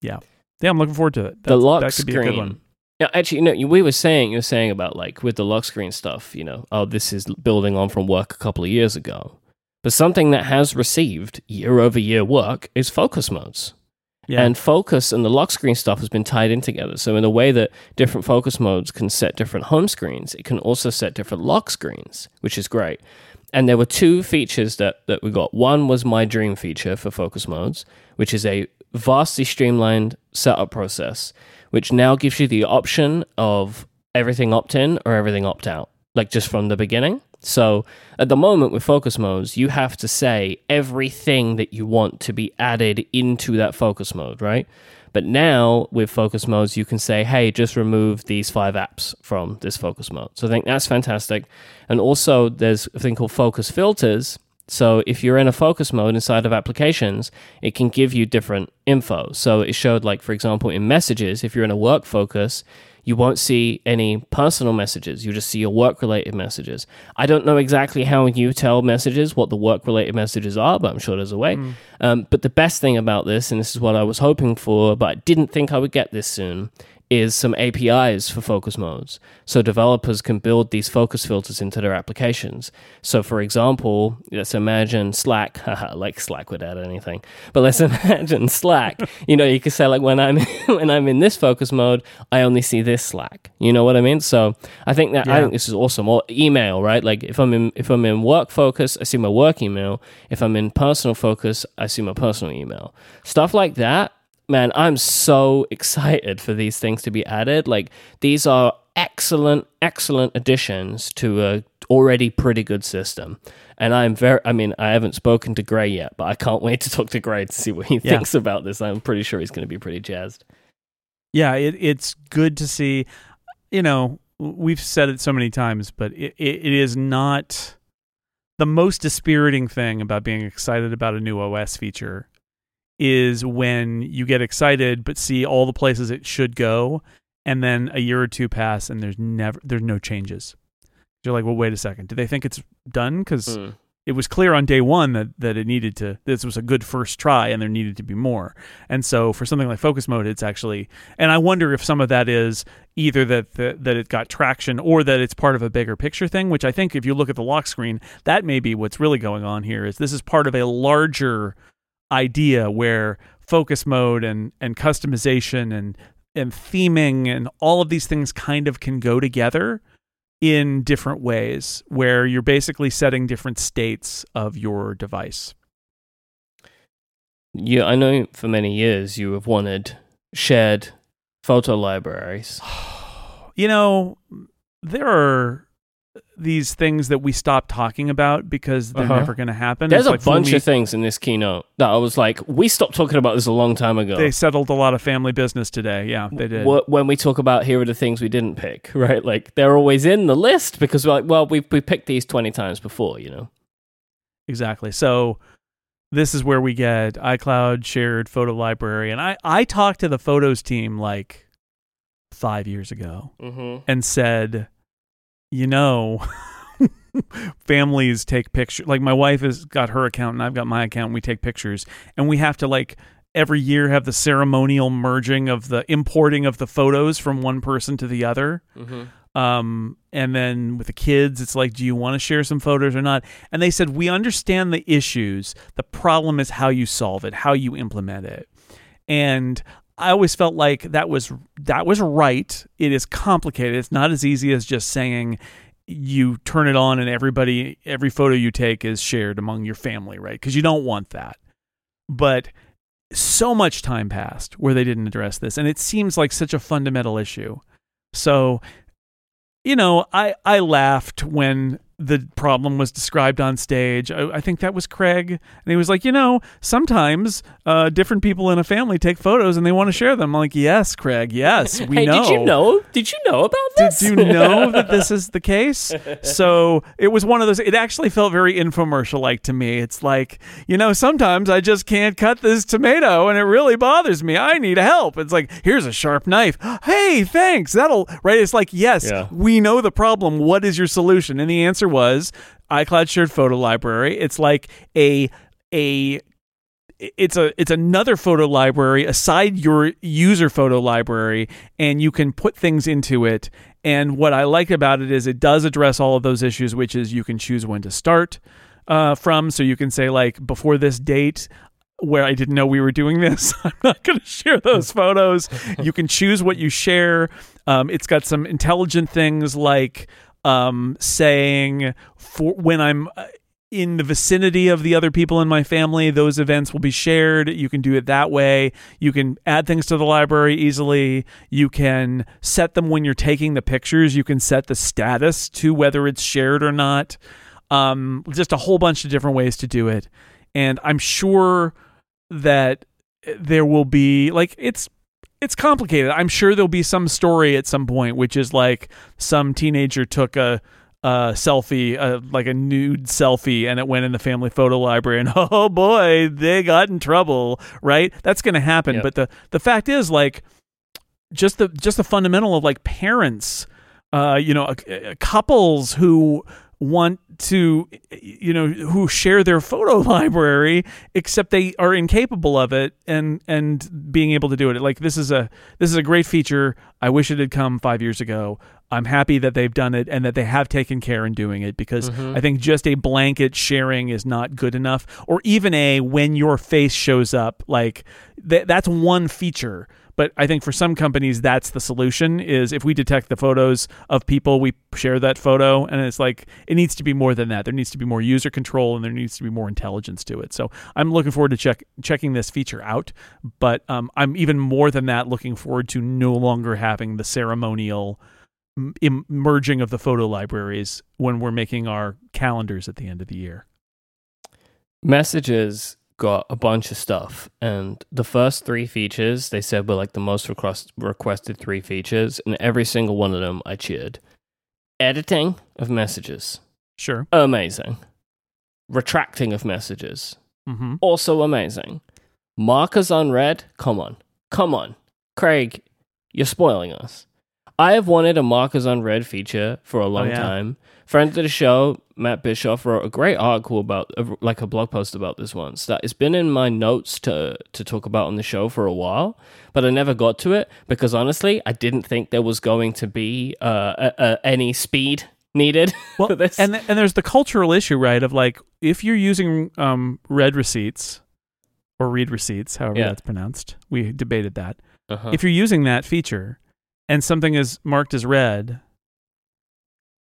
Yeah. Yeah, I'm looking forward to it. The lock that could screen. be a good one. Yeah, actually, you know, we were saying you were saying about like with the lock screen stuff. You know, oh, this is building on from work a couple of years ago. But something that has received year over year work is focus modes. Yeah. And focus and the lock screen stuff has been tied in together. So, in the way that different focus modes can set different home screens, it can also set different lock screens, which is great. And there were two features that, that we got. One was my dream feature for focus modes, which is a vastly streamlined setup process, which now gives you the option of everything opt in or everything opt out, like just from the beginning. So at the moment with focus modes, you have to say everything that you want to be added into that focus mode, right? But now with focus modes, you can say, hey, just remove these five apps from this focus mode. So I think that's fantastic. And also, there's a thing called focus filters So if you're in a focus mode inside of applications, it can give you different info. So it showed like for example in messages, if you're in a work focus, you won't see any personal messages. You'll just see your work related messages. I don't know exactly how you tell messages what the work related messages are, but I'm sure there's a way. Mm. Um, but the best thing about this, and this is what I was hoping for, but I didn't think I would get this soon, is some APIs for focus modes. So developers can build these focus filters into their applications. So for example, let's imagine Slack, like Slack would add anything. But let's imagine Slack. you know, you could say like when I'm when I'm in this focus mode, I only see this Slack. You know what I mean? So I think that yeah. I think this is awesome. Or email, right? Like if I'm in if I'm in work focus, I see my work email. If I'm in personal focus, I see my personal email. Stuff like that man, I'm so excited for these things to be added. Like these are excellent, excellent additions to a already pretty good system. And I'm very, I mean, I haven't spoken to Grey yet, but I can't wait to talk to Grey to see what he yeah. thinks about this. I'm pretty sure he's going to be pretty jazzed. Yeah, it, it's good to see. You know, we've said it so many times, but it, it, it is not the most dispiriting thing about being excited about a new OS feature is when you get excited but see all the places it should go and then a year or two pass and there's never there's no changes. You're like well wait a second. Do they think it's done? Because mm. it was clear on day one that that it needed to this was a good first try and there needed to be more. And so for something like focus mode it's actually and i wonder if some of that is either that that, that it got traction or that it's part of a bigger picture thing which i think if you look at the lock screen that may be what's really going on here is this is part of a larger idea where focus mode and and customization and and theming and all of these things kind of can go together in different ways where you're basically setting different states of your device. Yeah, I know for many years you have wanted shared photo libraries. You know, there are these things that we stopped talking about because they're uh-huh. never going to happen. There's it's a like bunch we, of things in this keynote that I was like, we stopped talking about this a long time ago. They settled a lot of family business today. Yeah, they did. When we talk about here are the things we didn't pick, right? Like they're always in the list because we're like, well, we we picked these twenty times before, you know. Exactly. So this is where we get iCloud shared photo library, and I I talked to the photos team like five years ago mm-hmm. and said you know, families take pictures. Like my wife has got her account and I've got my account. And we take pictures, and we have to like every year have the ceremonial merging of the importing of the photos from one person to the other. Mm-hmm. Um, and then with the kids, it's like, do you want to share some photos or not? And they said, we understand the issues. The problem is how you solve it, how you implement it. And I always felt like that was that was right. It is complicated. It's not as easy as just saying you turn it on and everybody every photo you take is shared among your family, right? Because you don't want that. But so much time passed where they didn't address this and it seems like such a fundamental issue. So you know, I I laughed when the problem was described on stage. I, I, think that was Craig, and he was like, you know, sometimes uh, different people in a family take photos and they want to share them. I'm like, yes, Craig, yes, we hey, know. Did you know? Did you know about this? Did you know that this is the case? So it was one of those. It actually felt very infomercial like to me. It's like, you know, sometimes I just can't cut this tomato, and it really bothers me. I need help. It's like, here's a sharp knife. Hey, thanks. That'll right. It's like, yes, yeah. we know the problem. What is your solution? And the answer answer was iCloud shared photo library. It's like a a it's a it's another photo library aside your user photo library and you can put things into it. And what i like about it is it does address all of those issues which is you can choose when to start uh, from. So you can say like before this date where i didn't know we were doing this i'm not going to share those photos. You can choose what you share. Um, it's got some intelligent things like um, saying for when I'm uh, in the vicinity of the other people in my family, those events will be shared. You can do it that way. You can add things to the library easily. You can set them when you're taking the pictures. You can set the status to whether it's shared or not. Um, just a whole bunch of different ways to do it. And I'm sure that there will be like it's it's complicated. I'm sure there'll be some story at some point, which is like some teenager took a uh, selfie, uh, like a nude selfie, and it went in the family photo library, and oh boy, they got in trouble, right? That's going to happen. Yep. But the the fact is, like, just the just the fundamental of like parents, uh, you know, uh, couples who want to you know who share their photo library except they are incapable of it and and being able to do it. Like this is a this is a great feature. I wish it had come 5 years ago. I'm happy that they've done it and that they have taken care in doing it because Mhm. i think just a blanket sharing is not good enough. Or even a when your face shows up like th- that's one feature but I think for some companies that's the solution is if we detect the photos of people we share that photo. And it's like it needs to be more than that. There needs to be more user control and there needs to be more intelligence to it. So I'm looking forward to check checking this feature out. But um, I'm even more than that looking forward to no longer having the ceremonial m- merging of the photo libraries when we're making our calendars at the end of the year. Messages got a bunch of stuff, and the first three features they said were like the most request- requested three features, and every single one of them I cheered. Editing of messages, sure amazing. Retracting of messages, mm-hmm. also amazing. Mark as unread, come on, come on, Craig, you're spoiling us. I have wanted a Mark as Unread feature for a long yeah. time. Friend of the show, Matt Bischoff, wrote a great article about, uh, like a blog post about this once. That it's been in my notes to to talk about on the show for a while, but I never got to it because honestly, I didn't think there was going to be uh, any speed needed well, for this. And th- and there's the cultural issue, right? Of like if you're using um, read receipts or read receipts, however Yeah. that's pronounced, we debated that. uh-huh. If you're using that feature and something is marked as read,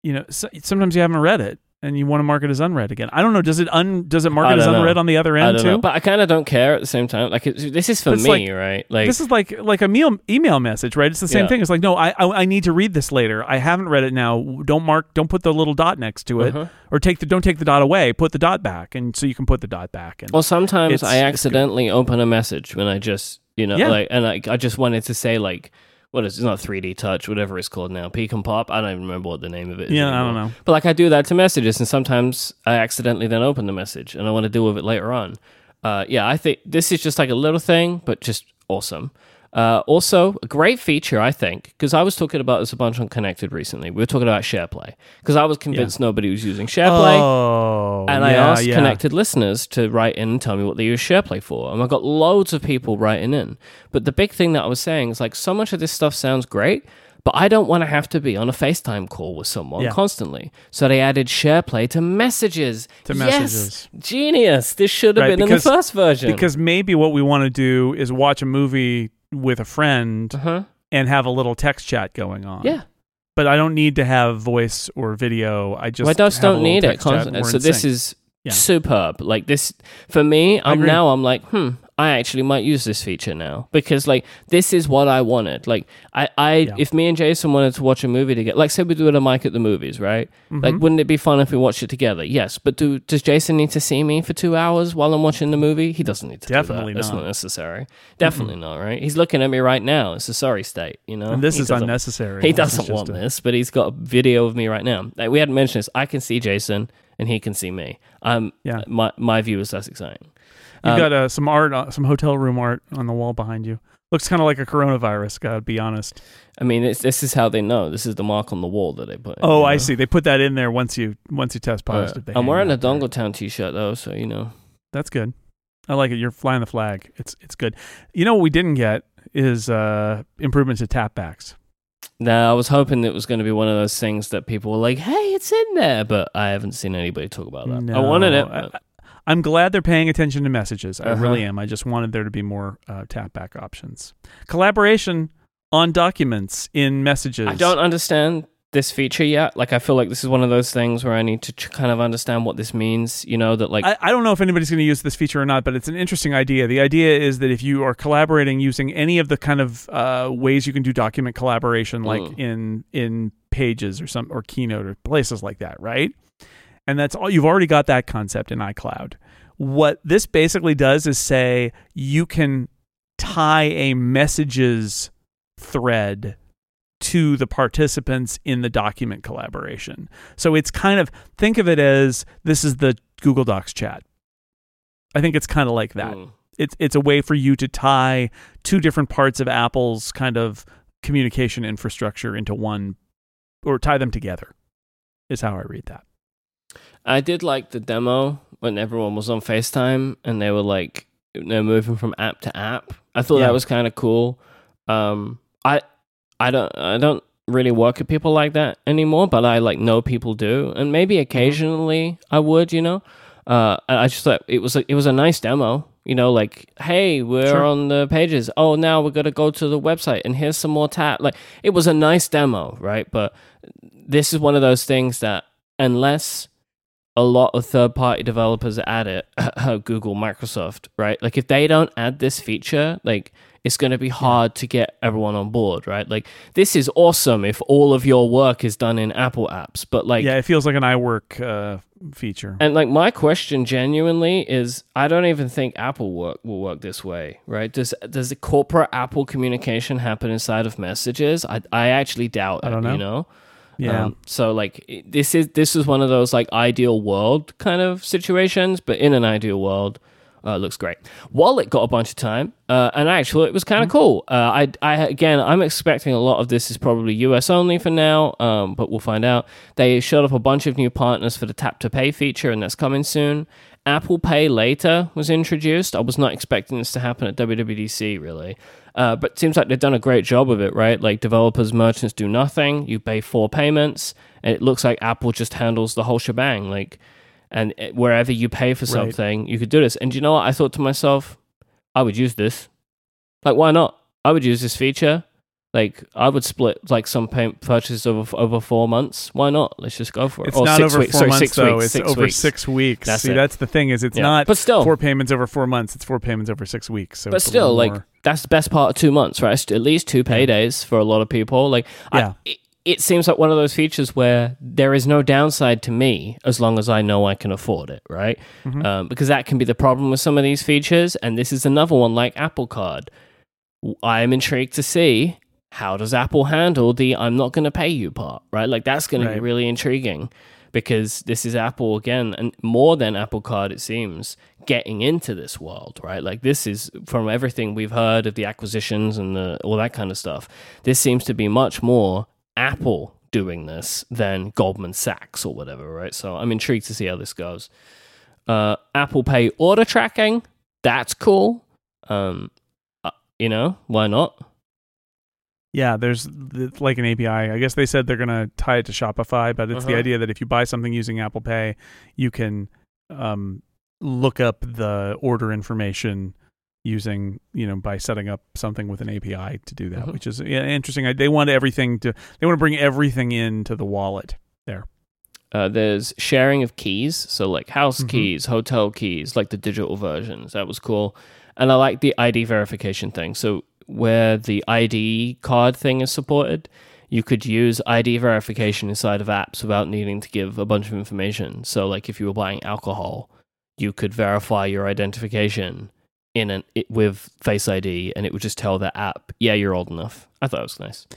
you know, so, sometimes you haven't read it and you want to mark it as unread again. I don't know. Does it un does it mark it as know. unread on the other end too? know, but I kind of don't care at the same time. Like it's, this is for me, like- right? Like this is like like a meal, email message, right? It's the same Yeah. thing. It's like, no, I, I I need to read this later. I haven't read it now. Don't mark. Don't put the little dot next to it, uh-huh. or take the don't take the dot away. Put the dot back, and so you can put the dot back. And Well, sometimes I accidentally open a message when I just, you know, Yeah. like, and I, I just wanted to say like, what is it's not 3D touch, whatever it's called now, peek and pop. I don't even remember what the name of it is. yeah, I don't know. But like I do that to messages, and sometimes I accidentally then open the message, and I want to deal with it later on. Uh, yeah, I think this is just like a little thing, but just awesome. Uh, also, a great feature, I think, because I was talking about this a bunch on Connected recently. We were talking about SharePlay because I was convinced nobody was using SharePlay. Oh, And I yeah, asked yeah. connected listeners to write in and tell me what they use SharePlay for. And I got loads of people writing in. But the big thing that I was saying is like so much of this stuff sounds great, but I don't want to have to be on a FaceTime call with someone Yeah. constantly. So they added SharePlay to messages. To Yes! messages. Genius. This should have Right, been because- in the first version. Because maybe what we want to do is watch a movie with a friend uh-huh. and have a little text chat going on. Yeah. But I don't need to have voice or video. I just Well, I just don't need it. text chat Constant- and we're so this sync. is Yeah. superb. Like this for me, I'm now I'm like, hmm, I actually might use this feature now because like this is what I wanted. Like I, I Yeah. if me and Jason wanted to watch a movie together, like say we do it a Myke at the movies, right? Like Mhm. wouldn't it be fun if we watched it together? Yes, but do does Jason need to see me for two hours while I'm watching the movie? He doesn't need to. Definitely do that. That's not. not necessary. Definitely not. Right? He's looking at me right now. It's a sorry state. You know. and this He is unnecessary. he doesn't want a- this, but he's got a video of me right now. Like, we hadn't mentioned this. I can see Jason, and he can see me. Um, Yeah. my my view is less exciting. You've Um, got uh, some art, uh, some hotel room art on the wall behind you. Looks kind of like a coronavirus. Gotta be honest. I mean, it's, this is how they know. This is the mark on the wall that they put. in, Oh, I know? see. They put that in there once you once you test positive. I'm wearing a Dongle Town t-shirt though, so you know. That's good. I like it. You're flying the flag. It's it's good. You know what we didn't get is uh improvement to tapbacks. Now I was hoping it was going to be one of those things that people were like, "Hey, it's in there," but I haven't seen anybody talk about that. I wanted it. But- am glad they're paying attention to messages. I Uh-huh. really am. I just wanted there to be more uh, tapback options. Collaboration on documents in messages. I don't understand this feature yet. Like, I feel like this is one of those things where I need to tr- kind of understand what this means. You know, that like I, I don't know if anybody's going to use this feature or not, but it's an interesting idea. The idea is that if you are collaborating using any of the kind of uh, ways you can do document collaboration, like Mm. in in Pages or some or Keynote or places like that, right? And that's all you've already got that concept in iCloud. What this basically does is say you can tie a messages thread to the participants in the document collaboration. So it's kind of think of it as this is the Google Docs chat. I think it's kind of like that. Mm. It's it's a way for you to tie two different parts of Apple's kind of communication infrastructure into one or tie them together. Is how I read that. I did like the demo when everyone was on FaceTime and they were like they're moving from app to app. I thought Yeah. that was kind of cool. Um, I I don't I don't really work with people like that anymore, but I like know people do, and maybe occasionally I would, you know. Uh, I I just thought it was a, it was a nice demo, you know, like hey, we're Sure. on the pages. Oh, now we're gonna go to the website, and here's some more tab. Like it was a nice demo, right? But this is one of those things that unless a lot of third party developers add it, Google, Microsoft, right? Like if they don't add this feature, like it's going to be hard to get everyone on board, right? Like this is awesome if all of your work is done in Apple apps, but like yeah, it feels like an iWork uh, feature. and like my question genuinely is I don't even think Apple work will work this way, right? Does does the corporate Apple communication happen inside of messages? I I actually doubt I don't know. you know? Yeah. Um, so like this is this is one of those like ideal world kind of situations, but in an ideal world, uh, looks great. Wallet got a bunch of time, uh, and actually it was kind of cool. Uh, I I again I'm expecting a lot of this is probably US only for now, um, but we'll find out. They showed up a bunch of new partners for the tap to pay feature, and that's coming soon. Apple Pay later was introduced. I was not expecting this to happen at WWDC really. Uh, but it seems like they've done a great job of it, right? Like developers, merchants do nothing. You pay four payments, and it looks like Apple just handles the whole shebang. Like, and it- wherever you pay for Right. something, you could do this. And you know what? I thought to myself, I would use this. Like, why not? I would use this feature. Like, I would split like some pay- purchase over over four months. Why not? Let's just go for it. It's Or not over weeks. four Sorry, months six though. weeks. It's six over weeks. six weeks. That's See, it. that's the thing is it's Yeah. not But still, four payments over four months. It's four payments over six weeks. So but still, like more- that's the best part of two months, right? At least two paydays for a lot of people. Like, Yeah. I, it, it seems like one of those features where there is no downside to me as long as I know I can afford it, right? Mhm. Um, because that can be the problem with some of these features, and this is another one like Apple Card. I am intrigued to see how does Apple handle the "I'm not going to pay you" part, right? Like that's going to be really intriguing because this is Apple again, and more than Apple Card, it seems, getting into this world, right? Like this is from everything we've heard of the acquisitions and the, all that kind of stuff. This seems to be much more Apple doing this than Goldman Sachs or whatever, right? So I'm intrigued to see how this goes. Uh, Apple Pay order tracking, that's cool. Um, uh, you know, why not? Yeah, there's th- like an API. I guess they said they're going to tie it to Shopify, but it's the Uh-huh. idea that if you buy something using Apple Pay, you can um, look up the order information using, you know, by setting up something with an API to do that, Mhm. which is yeah, interesting. I- They want everything to, they want to bring everything into the wallet. There. Uh, there's sharing of keys, so like house Mhm. keys, hotel keys, like the digital versions. That was cool, and I like the ID verification thing. So where the ID card thing is supported, you could use ID verification inside of apps without needing to give a bunch of information. So like if you were buying alcohol, you could verify your identification in an it, with Face ID, and it would just tell the app, "Yeah, you're old enough." I thought it was nice.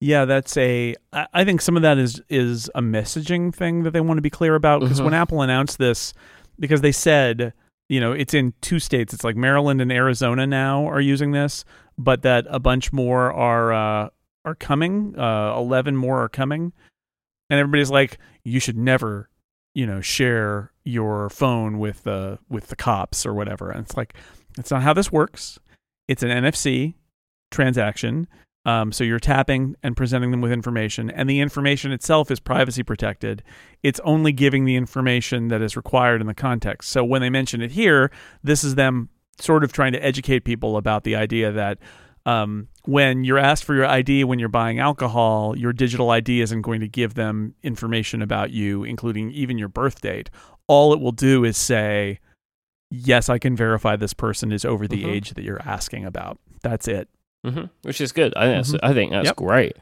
Yeah, that's a. I think some of that is is a messaging thing that they want to be clear about because Mhm. when Apple announced this, because they said you know it's in two states, it's like Maryland and Arizona now are using this, but that a bunch more are uh, are coming. Uh, Eleven more are coming, and everybody's like, you should never, you know, share your phone with the with the cops or whatever. And it's like, that's not how this works. It's an NFC transaction. Um, so you're tapping and presenting them with information, and the information itself is privacy protected. It's only giving the information that is required in the context. So when they mention it here, this is them sort of trying to educate people about the idea that um, when you're asked for your ID when you're buying alcohol, your digital ID isn't going to give them information about you, including even your birth date. All it will do is say, yes, I can verify this person is over the Mhm. age that you're asking about. That's it. Hmm which is good. I think that's, Mhm. I think that's Yep. great.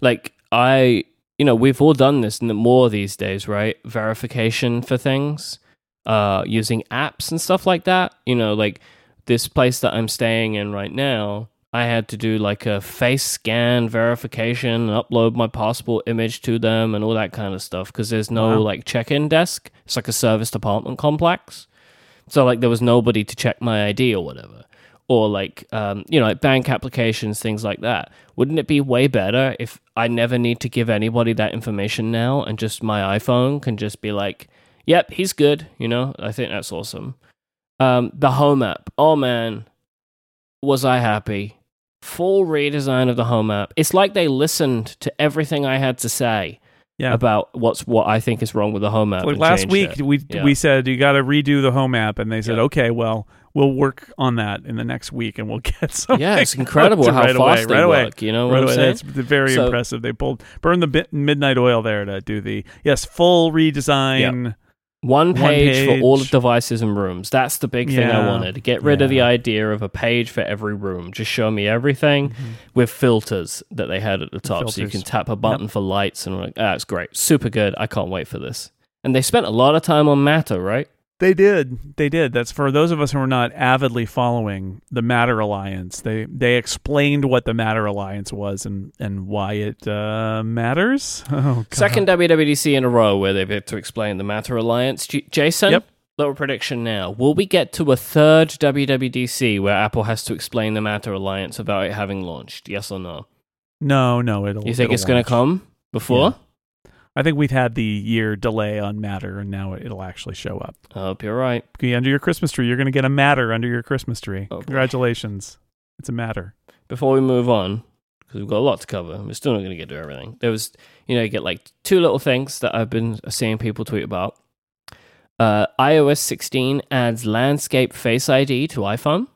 Like I, you know, we've all done this more these days, right? Verification for things, uh, using apps and stuff like that. You know, like this place that I'm staying in right now. I had to do like a face scan verification and upload my passport image to them and all that kind of stuff because there's no Wow. like check-in desk. It's like a service department complex. So like there was nobody to check my ID or whatever. Or like um, you know, like bank applications, things like that. Wouldn't it be way better if I never need to give anybody that information now and just my iPhone can just be like, Yep, he's good, you know? I think that's awesome. Um, the home app. Oh man, was I happy. Full redesign of the home app. It's like they listened to everything I had to say Yeah. about what's what I think is wrong with the home app. like last week it. we Yeah. we said you got to redo the home app and they said Yeah. okay well we'll work on that in the next week and we'll get something Yeah, it's incredible how right fast away, they right away. work. You know Right what away. I'm saying? That's very So- impressive. They pulled burn the bit, midnight oil there to do the yes full redesign. One page, for all page. devices and rooms. That's the big thing I wanted. Get rid of the idea of a page for every room. Just show me everything with filters that they had at the top, so you can tap a button for lights and like, ah, it's great, super good. I can't wait for this. And they spent a lot of time on Matter, right? They did. They did. That's for those of us who are not avidly following the Matter Alliance. They they explained what the Matter Alliance was and and why it uh, matters. Oh, God. Second WWDC in a row where they've had to explain the Matter Alliance. J- Jason, Yep. little prediction now. Will we get to a third WWDC where Apple has to explain the Matter Alliance about it having launched? Yes or no? No, no. It'll. You think it'll it's going to come before? I think we've had the year delay on Matter, and now it'll actually show up. I hope you're right. Under your Christmas tree, you're going to get a Matter under your Christmas tree. Oh, boy. Congratulations! It's a Matter. Before we move on, because we've got a lot to cover, we're still not going to get to everything. There was, you know, you get like two little things that I've been seeing people tweet about. Uh, iOS 16 adds landscape Face ID to iPhone.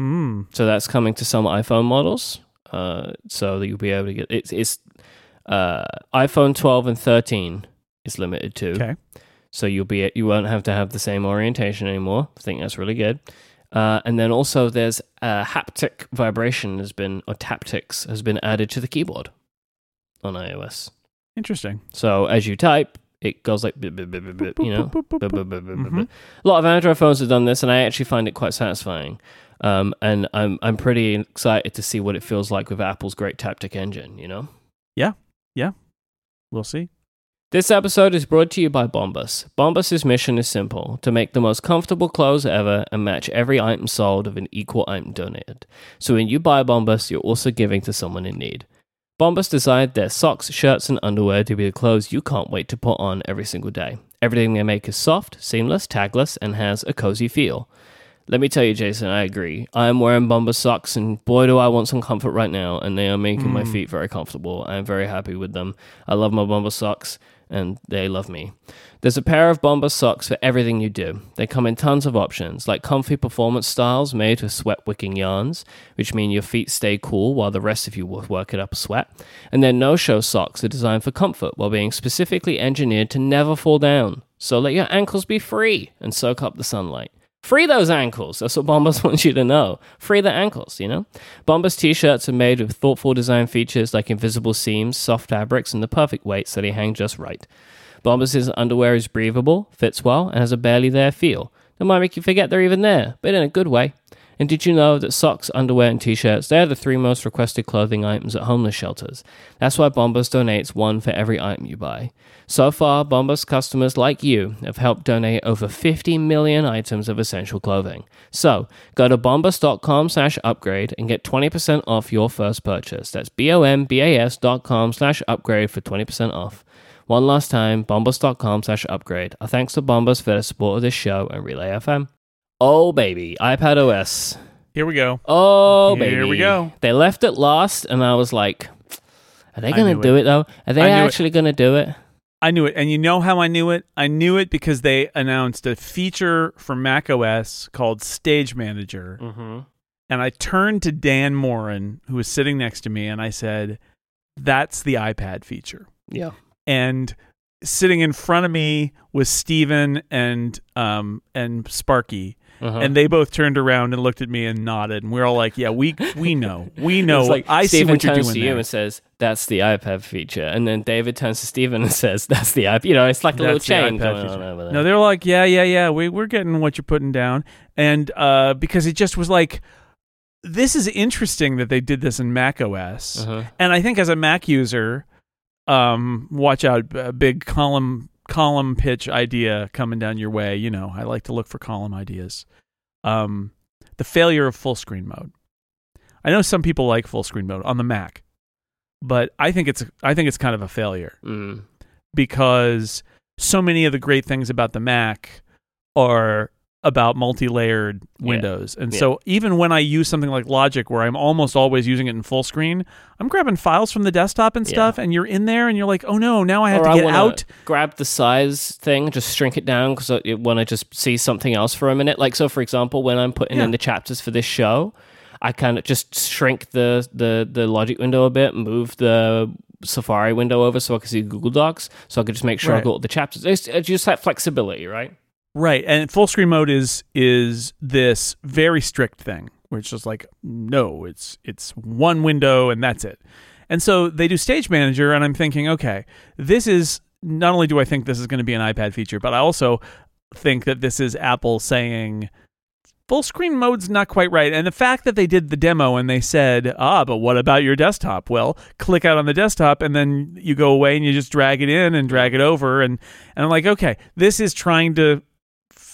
Mm. So that's coming to some iPhone models. Uh, so that you'll be able to get it's it's uh, iPhone 12 and 13 is limited to. Okay. So you'll be you won't have to have the same orientation anymore. I think that's really good. Uh, and then also there's uh, haptic vibration has been or taptics has been added to the keyboard on iOS. Interesting. So as you type, it goes like you know. A lot of Android phones have done this, and I actually find it quite satisfying. Um, and I'm I'm pretty excited to see what it feels like with Apple's great Taptic engine. You know. Yeah, we'll see. This episode is brought to you by Bombas. Bombas' mission is simple to make the most comfortable clothes ever and match every item sold with an equal item donated. So when you buy Bombas, you're also giving to someone in need. Bombas designed their socks, shirts, and underwear to be the clothes you can't wait to put on every single day. Everything they make is soft, seamless, tagless, and has a cozy feel. Let me tell you, Jason, I agree. I am wearing Bombas socks, and boy, do I want some comfort right now. And they are making my Mm. feet very comfortable. I am very happy with them. I love my Bombas socks, and they love me. There's a pair of Bombas socks for everything you do. They come in tons of options, like comfy performance styles made with sweat wicking yarns, which mean your feet stay cool while the rest of you work it up a sweat. And then no show socks are designed for comfort while being specifically engineered to never fall down. So let your ankles be free and soak up the sunlight. Free those ankles. That's what Bombas wants you to know. Free the ankles, you know? Bombas t shirts are made with thoughtful design features like invisible seams, soft fabrics, and the perfect weight so they hang just right. Bombas' underwear is breathable, fits well, and has a barely there feel. That might make you forget they're even there, but in a good way. And did you know that socks, underwear, and t-shirts, they are the three most requested clothing items at homeless shelters. That's why Bombas donates one for every item you buy. So far, Bombas customers like you have helped donate over 50 million items of essential clothing. So, go to bombas.com slash upgrade and get 20% off your first purchase. That's B-O-M-B-A-S dot com slash upgrade for 20% off. One last time, bombas.com slash upgrade. Our thanks to Bombas for their support of this show and Relay FM. Oh, baby. iPad OS. Here we go. Oh, baby. Here we go. They left it last, and I was like, are they going to do it. though? Are they I knew it. actually going to do it? I knew it. And you know how I knew it? I knew it because they announced a feature for Mac OS called Stage Manager. Mm-hmm. And I turned to Dan Moren, who was sitting next to me, and I said, That's the iPad feature. Yeah. And sitting in front of me was Steven and um and Sparky. Uh-huh. And they both turned around and looked at me and nodded. And we are all like, Yeah, we we know. We know. It's like I see what you're turns doing to you there. and says, "That's the iPad feature," and then David turns to Steven and says, "That's the iPad." You know, it's like a That's little chain going feature. on over there. No, they're like, yeah, yeah, yeah. We we're getting what you're putting down, and uh, because it just was like this is interesting that they did this in Mac OS. Uh-huh. And I think as a Mac user, um, watch out, a big column column pitch idea coming down your way. You know, I like to look for column ideas. Um, the failure of full screen mode. I know some people like full screen mode on the Mac, but I think it's I think it's kind of a failure Mm. because so many of the great things about the Mac are about multi-layered Yeah. windows. And Yeah. so even when I use something like Logic where I'm almost always using it in full screen, I'm grabbing files from the desktop and Yeah. stuff and you're in there and you're like, "Oh no, now I have or to I get out." grab the size thing, just shrink it down because I want to just see something else for a minute. Like, so for example, when I'm putting Yeah. in the chapters for this show, I kind of just shrink the, the, the Logic window a bit, move the Safari window over so I can see Google Docs, so I could just make sure I Right. got all the chapters. It's, it's just that flexibility, right? Right. And full screen mode is is this very strict thing where it's just like, no, it's it's one window and that's it. And so they do Stage Manager and I'm thinking, okay, this is not only do I think this is going to be an iPad feature, but I also think that this is Apple saying full screen mode's not quite right. And the fact that they did the demo and they said, ah, but what about your desktop? Well, click out on the desktop and then you go away and you just drag it in and drag it over. And, and I'm like, okay, this is trying to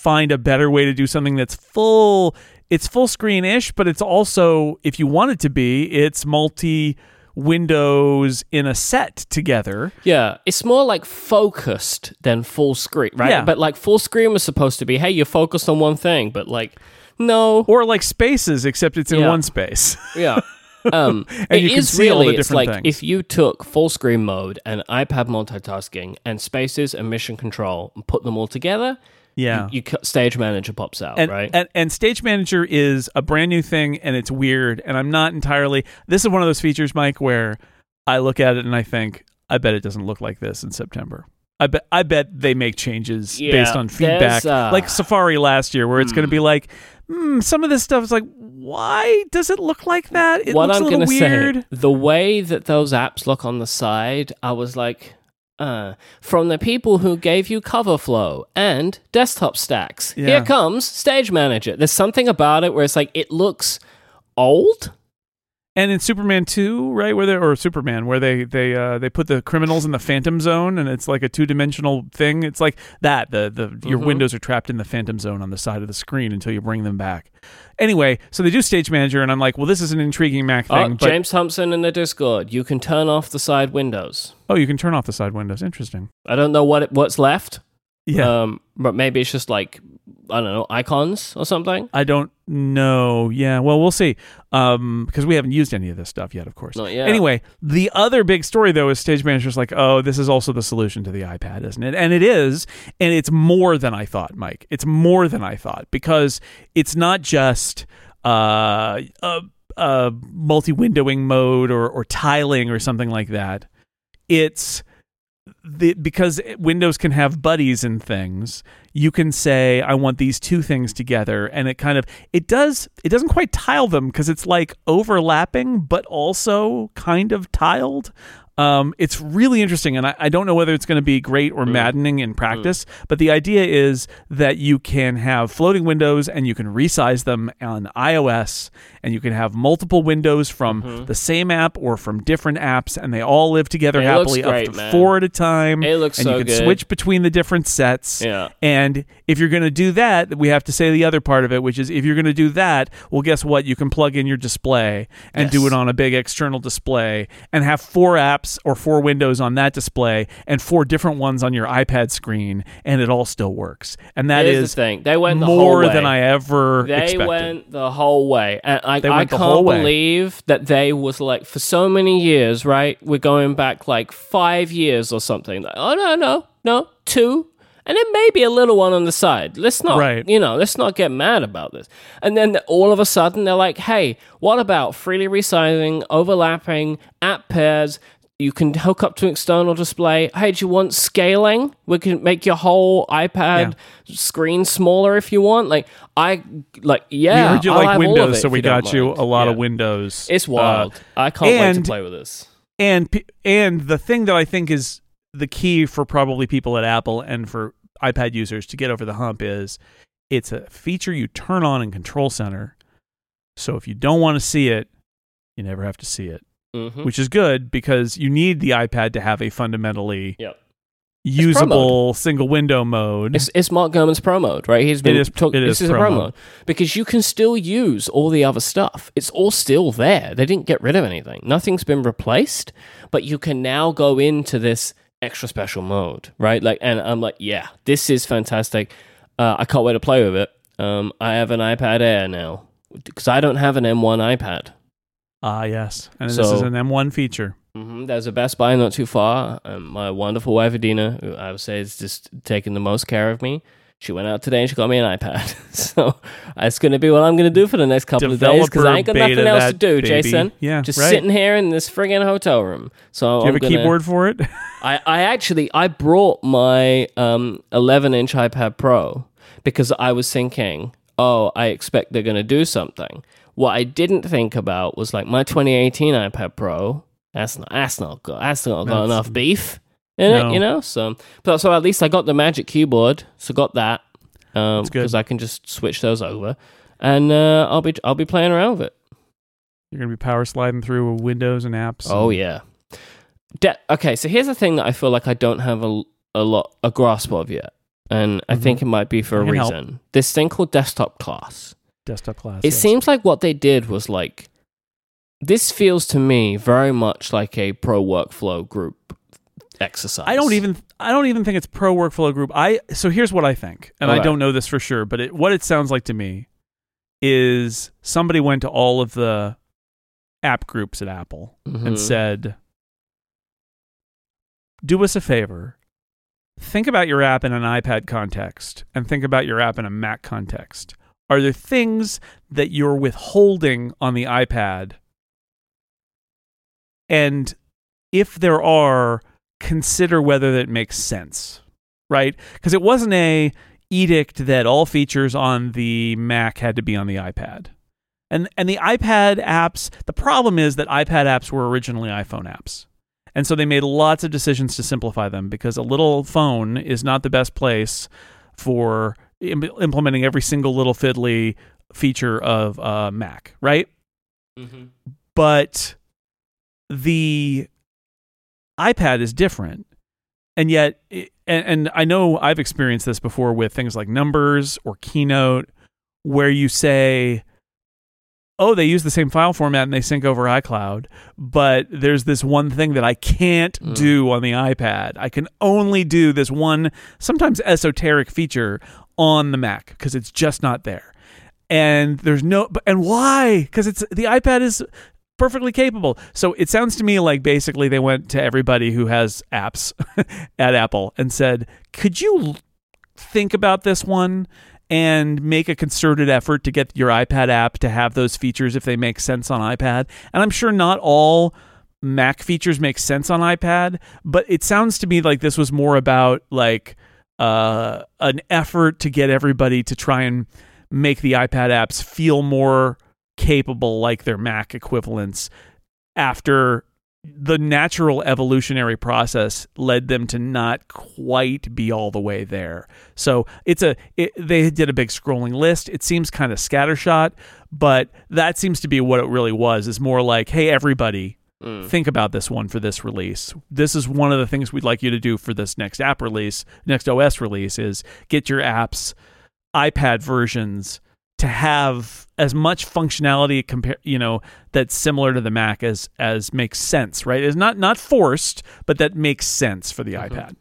find a better way to do something that's full. It's full screen ish, but it's also, if you want it to be, it's multi windows in a set together. Yeah, it's more like focused than full screen, right? Yeah. But like full screen was supposed to be, hey, you're focused on one thing, but like, no, Or like spaces, except it's in Yeah. one space. Yeah. Um, And it you can is see all the really, it's like things. if you took full screen mode and iPad multitasking and spaces and mission control and put them all together, Yeah. you, you stage manager pops out, and, right? and and Stage Manager is a brand new thing and it's weird and I'm not entirely this is one of those features Myke where I look at it and I think I bet it doesn't look like this in September. I bet I bet they make changes Yeah, based on feedback uh, like Safari last year where it's going to be like hmm, some of this stuff is like why does it look like that? It what looks I'm a little weird. say, the way that those apps look on the side, I was like, uh, from the people who gave you cover flow and desktop stacks. Yeah. Here comes Stage Manager. There's something about it where it's like it looks old. And in Superman 2, right, where they or Superman where they they uh they put the criminals in the phantom zone and it's like a two-dimensional thing. It's like that. The the your Mhm. windows are trapped in the phantom zone on the side of the screen until you bring them back. Anyway, so they do Stage Manager and I'm like, "Well, this is an intriguing Mac Oh, thing." but James Thompson in the Discord. You can turn off the side windows. oh, you can turn off the side windows. Interesting. I don't know what it, what's left. Yeah. Um, but maybe it's just like I don't know icons or something. I don't know. Yeah, well, we'll see. Um, because we haven't used any of this stuff yet, of course. Not yet. Anyway, the other big story though is Stage Manager's like, oh, this is also the solution to the iPad, isn't it? And it is, and it's more than I thought, Myke. It's more than I thought because it's not just uh, a, a multi-windowing mode or or tiling or something like that. It's the because Windows can have buddies and things, you can say I want these two things together, and it kind of it does it doesn't quite tile them because it's like overlapping, but also kind of tiled. Um, it's really interesting, and I, I don't know whether it's going to be great or maddening in practice. But the idea is that you can have floating windows, and you can resize them on iOS, and you can have multiple windows from the same app or from different apps, and they all live together It happily great, up to man. four at a time. It looks and so you can good. switch between the different sets. Yeah. And if you're going to do that, we have to say the other part of it, which is if you're going to do that, well, guess what? You can plug in your display and do it on a big external display and have four apps or four windows on that display and four different ones on your iPad screen, and it all still works. And that is Here's the thing. They went the whole more than I ever They expected. went the whole way, and I, I can't believe that they was like for so many years. Right, we're going back like five years or something. Like, oh no, no, no, two, and then maybe a little one on the side. Let's not, Right. you know, let's not get mad about this. And then all of a sudden they're like, hey, what about freely resizing, overlapping app pairs? You can hook up to an external display. Hey, do you want scaling? We can make your whole iPad screen smaller if you want. Like I like yeah. we heard you I'll like have all of Windows, it so we got you a lot of Windows. It's Uh, wild. I can't wait to play with this. and and the thing that I think is the key for probably people at Apple and for iPad users to get over the hump is it's a feature you turn on in Control Center So if you don't want to see it, you never have to see it, Mhm. which is good because you need the iPad to have a fundamentally Yep. usable single window mode. It's, it's Mark Gurman's pro mode, right? He's been is- talk- it this is is a pro pro mode. mode because you can still use all the other stuff. It's all still there. They didn't get rid of anything. Nothing's been replaced, but you can now go into this extra special mode, right? Like, and I'm like, yeah, this is fantastic. Uh, I can't wait to play with it. Um, I have an iPad Air now because I don't have an M1 iPad. Ah, yes. And this is an M1 feature. hmm There's a Best Buy not too far. Um, my wonderful wife Adina, who I would say is just taking the most care of me. She went out today and she got me an iPad. so that's going to be what I'm going to do for the next couple of days because I ain't got nothing else to do, baby. Jason. Yeah, Just right. sitting here in this friggin' hotel room. So Do you I'm have a gonna- keyboard for it? I, I actually I brought my um 11 inch iPad Pro because I was thinking, oh, I expect they're going to do something. What I didn't think about was like my 2018 iPad Pro. That's not that's not good. That's not got That's- enough beef in No. it, you know. So, but so at least I got the Magic Keyboard. So got that um because I can just switch those over, and uh, I'll be I'll be playing around with it. You're going to be power sliding through Windows and apps. Oh yeah. De- okay, so here's the thing that I feel like I don't have a, a lot a grasp of yet, and I Mhm. think it might be for a can help. reason. This thing called desktop class. Desktop class. It yes. seems like what they did was like this feels to me very much like a pro workflow group exercise. I don't even I don't even think it's pro workflow group. I so here's what I think, and I don't know this for sure, but it, what it sounds like to me is somebody went to all of the app groups at Apple Mhm. and said, "Do us a favor. Think about your app in an iPad context and think about your app in a Mac context. Are there things that you're withholding on the iPad? And if there are, consider whether that makes sense, right? Because it wasn't a edict that all features on the Mac had to be on the iPad. And and the iPad apps, the problem is that iPad apps were originally iPhone apps. And so they made lots of decisions to simplify them because a little phone is not the best place for Im- implementing every single little fiddly feature of uh, Mac, right? Mhm. but the iPad is different. And yet, it- and, and I know I've experienced this before with things like Numbers or Keynote, where you say, oh, they use the same file format and they sync over iCloud, but there's this one thing that I can't Mm. do on the iPad. I can only do this one, sometimes esoteric feature on the Mac because it's just not there. And there's no, and why? Because it's the iPad is perfectly capable. So it sounds to me like basically they went to everybody who has apps at Apple and said, "Could you think about this one and make a concerted effort to get your iPad app to have those features if they make sense on iPad?" And I'm sure not all Mac features make sense on iPad, but it sounds to me like this was more about like uh, an effort to get everybody to try and make the iPad apps feel more capable like their Mac equivalents after the natural evolutionary process led them to not quite be all the way there. So it's a it, they did a big scrolling list. It seems kind of scattershot, but that seems to be what it really was. Is more like, hey, everybody, Mm. think about this one for this release. This is one of the things we'd like you to do for this next app release, next OS release is get your apps iPad versions to have as much functionality compare you know that's similar to the Mac as as makes sense, right? Is not not forced, but that makes sense for the Mhm. iPad.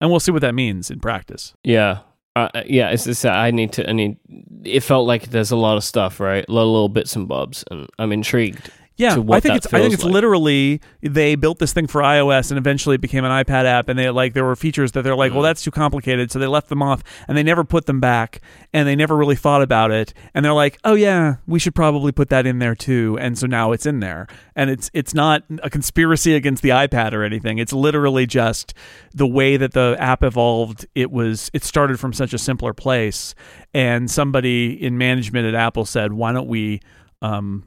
And we'll see what that means in practice. Yeah. Uh, yeah, it's just I need to. I need. It felt like there's a lot of stuff, right? A lot of little bits and bobs, and I'm intrigued. Yeah, I think it's I think it's like. literally they built this thing for iOS and eventually it became an iPad app and they like there were features that they're like, well Mm. that's too complicated, so they left them off and they never put them back and they never really thought about it and they're like, "Oh yeah, we should probably put that in there too." And so now it's in there. And it's it's not a conspiracy against the iPad or anything. It's literally just the way that the app evolved. It was it started from such a simpler place and somebody in management at Apple said, "Why don't we um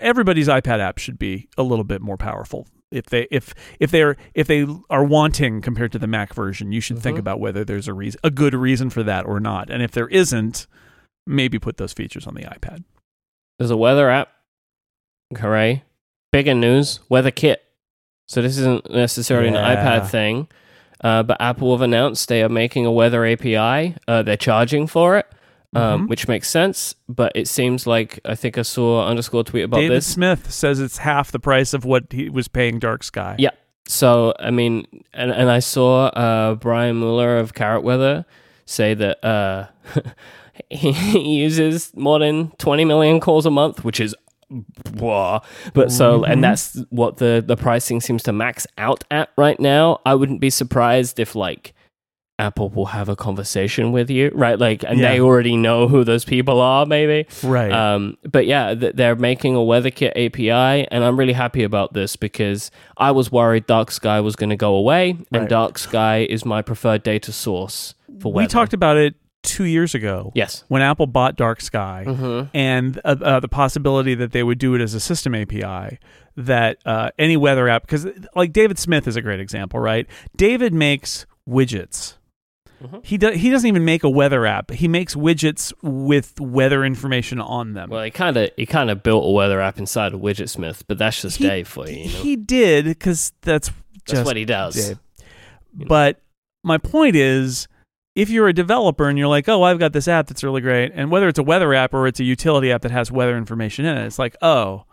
everybody's iPad app should be a little bit more powerful. If they if if they're if they are wanting compared to the Mac version, you should think Mhm. about whether there's a reason a good reason for that or not. And if there isn't, maybe put those features on the iPad. there's a weather app. Hooray. Bigger news, WeatherKit. So this isn't necessarily an iPad thing, uh, but Apple have announced they are making a weather API. Uh, they're charging for it, um, Mhm. which makes sense. But it seems like I think I saw underscore tweet about David this. Smith says it's half the price of what he was paying Dark Sky. Yeah. So I mean, and and I saw uh, Brian Mueller of Carrot Weather say that uh, he uses more than 20 million calls a month, which is Whoa. But so, Mhm. and that's what the, the pricing seems to max out at right now. I wouldn't be surprised if, like, Apple will have a conversation with you, right? Like, and they already know who those people are, maybe. Right. Um, but yeah, th- they're making a WeatherKit API, and I'm really happy about this because I was worried Dark Sky was going to go away, and Dark Sky is my preferred data source for weather. we talked about it two years ago yes. when Apple bought Dark Sky. Mm-hmm. and uh, uh, the possibility that they would do it as a system API, that uh, any weather app, because like David Smith is a great example, right? David makes widgets. Mhm. He do, he doesn't even make a weather app. He makes widgets with weather information on them. Well, he kind of he kind of built a weather app inside of Widgetsmith, but that's just He- Dave for you. you know? He did because that's That's just what he does. Dave. Know. But my point is, if you're a developer and you're like, oh, I've got this app that's really great, and whether it's a weather app or it's a utility app that has weather information in it, it's like, oh,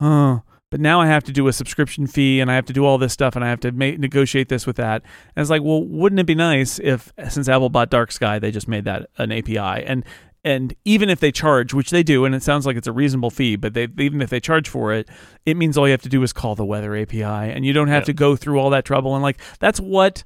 oh, but now I have to do a subscription fee and I have to do all this stuff and I have to ma- negotiate this with that. And it's like, well, wouldn't it be nice if, since Apple bought Dark Sky, they just made that an API and and even if they charge, which they do, and it sounds like it's a reasonable fee, but they even if they charge for it, it means all you have to do is call the weather API, and you don't have Yeah. to go through all that trouble. And like that's what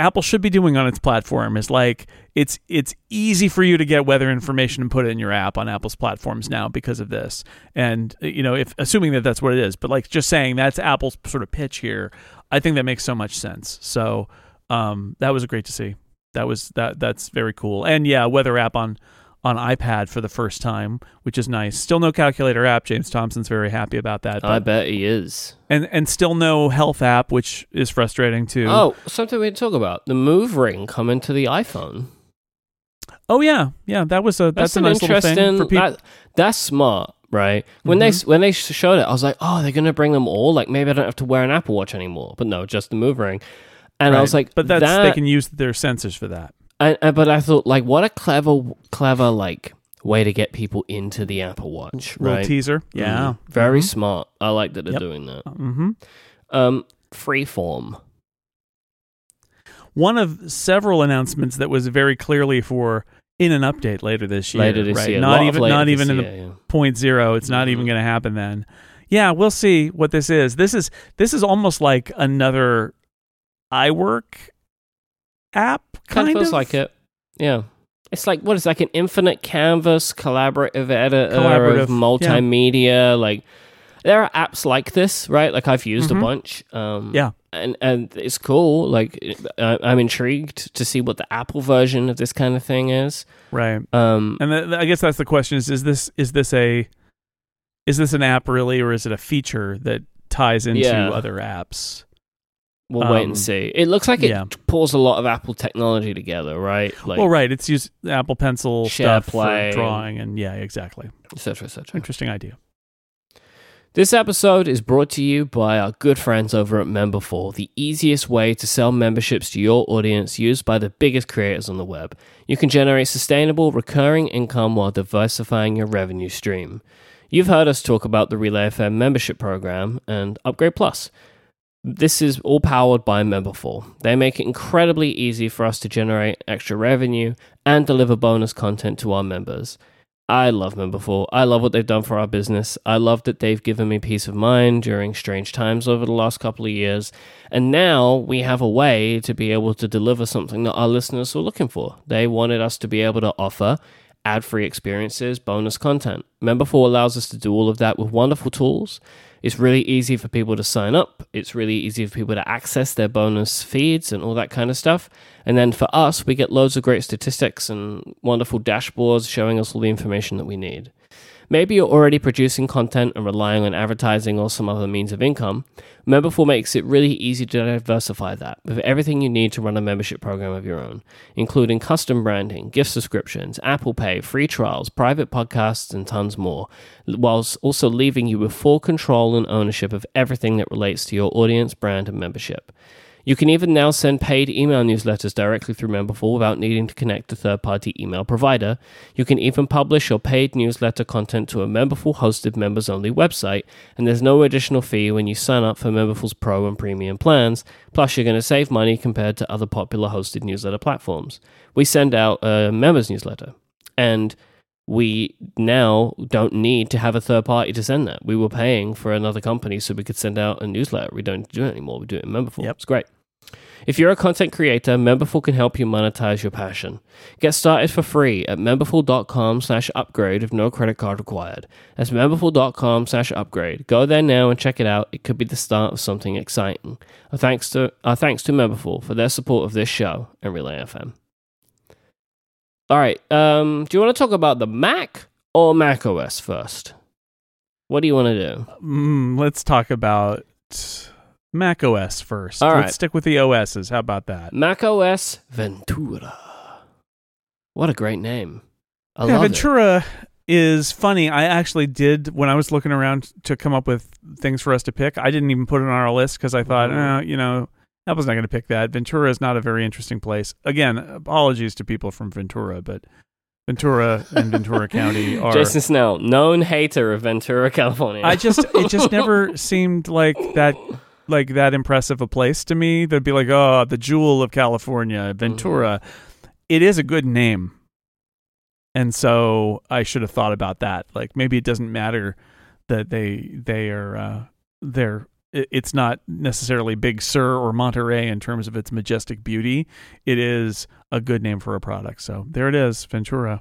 Apple should be doing on its platform is like it's it's easy for you to get weather information and put it in your app on Apple's platforms now because of this. And you know, if assuming that that's what it is, but like just saying that's Apple's sort of pitch here, I think that makes so much sense. So um, that was great to see. That was that that's very cool. And yeah, weather app on on iPad for the first time, which is nice. Still no calculator app. James Thompson's very happy about that. I bet he is. and and still no health app, which is frustrating too. Oh, something we didn't talk about: the Move Ring coming to the iPhone. Oh yeah, yeah. That was a that's, That's, a an nice interesting. thing for people. that, that's smart, right? When they Mhm. when they showed it, I was like, oh, they're gonna bring them all. Like maybe I don't have to wear an Apple Watch anymore. But no, just the Move Ring. And I was like, but that's that, they can use their sensors for that. But I thought, like, what a clever, clever, like, way to get people into the Apple Watch, Little right? teaser. Yeah. Mm. very Mhm. smart. I like that they're Yep. doing that. Mm-hmm. Um, Freeform. One of several announcements that was very clearly for in an update later this year. later this right? year, Not even not even in the yeah. point zero. It's not even Mhm. going to happen then. Yeah, we'll see what this is. This is this is almost like another iWork app. Kind Kind of feels of like it. Yeah. It's like what is like an infinite canvas collaborative editor Collaborative, of multimedia. Like there are apps like this, right? Like I've used Mhm. a bunch. Um, Yeah. and and it's cool. Like I, I'm intrigued to see what the Apple version of this kind of thing is. right. Um, And th- I guess that's the question: is is this is this a is this an app really, or is it a feature that ties into Yeah. other apps? We'll wait um, and see. It looks like it yeah. pulls a lot of Apple technology together, right? Like, well, right. It's used Apple Pencil stuff SharePlay. for drawing, and yeah, exactly. et cetera, et cetera. Interesting idea. This episode is brought to you by our good friends over at Memberful, the easiest way to sell memberships to your audience used by the biggest creators on the web. You can generate sustainable, recurring income while diversifying your revenue stream. You've heard us talk about the Relay FM membership program and Upgrade Plus. This is all powered by Memberful. They make it incredibly easy for us to generate extra revenue and deliver bonus content to our members. I love Memberful. I love what they've done for our business. I love that they've given me peace of mind during strange times over the last couple of years. And now we have a way to be able to deliver something that our listeners were looking for. They wanted us to be able to offer ad free experiences, bonus content. Memberful allows us to do all of that with wonderful tools. It's really easy for people to sign up. It's really easy for people to access their bonus feeds and all that kind of stuff. And then for us, we get loads of great statistics and wonderful dashboards showing us all the information that we need. Maybe you're already producing content and relying on advertising or some other means of income. Memberful makes it really easy to diversify that with everything you need to run a membership program of your own, including custom branding, gift subscriptions, Apple Pay, free trials, private podcasts, and tons more, whilst also leaving you with full control and ownership of everything that relates to your audience, brand, and membership. You can even now send paid email newsletters directly through Memberful without needing to connect to third-party email provider. You can even publish your paid newsletter content to a Memberful hosted members-only website, and there's no additional fee when you sign up for Memberful's Pro and Premium plans. Plus, you're going to save money compared to other popular hosted newsletter platforms. We send out a members newsletter, and we now don't need to have a third party to send that. We were paying for another company so we could send out a newsletter. We don't do it anymore. We do it in Memberful. Yep. It's great. If you're a content creator, Memberful can help you monetize your passion. Get started for free at memberful.com slash upgrade with no credit card required. That's memberful.com slash upgrade. Go there now and check it out. It could be the start of something exciting. Our thanks to, our thanks to Memberful for their support of this show and Relay FM. All right. Um, do you want to talk about the Mac or Mac OS first? What do you want to do? Mm, let's talk about Mac OS first. All let's stick with the OSs. How about that? Mac OS Ventura. What a great name. I yeah. Ventura is funny. I actually did when I was looking around to come up with things for us to pick. I didn't even put it on our list because I thought, Mhm. eh, you know, Apple's not going to pick that. Ventura is not a very interesting place. Again, apologies to people from Ventura, but Ventura and Ventura County are. Jason Snell, known hater of Ventura, California. I just it just never seemed like that like that impressive a place to me. They'd be like, oh, the jewel of California, Ventura. It is a good name. And so I should have thought about that. Like maybe it doesn't matter that they they are uh they're it's not necessarily Big Sur or Monterey in terms of its majestic beauty. It is a good name for a product. So there it is, Ventura.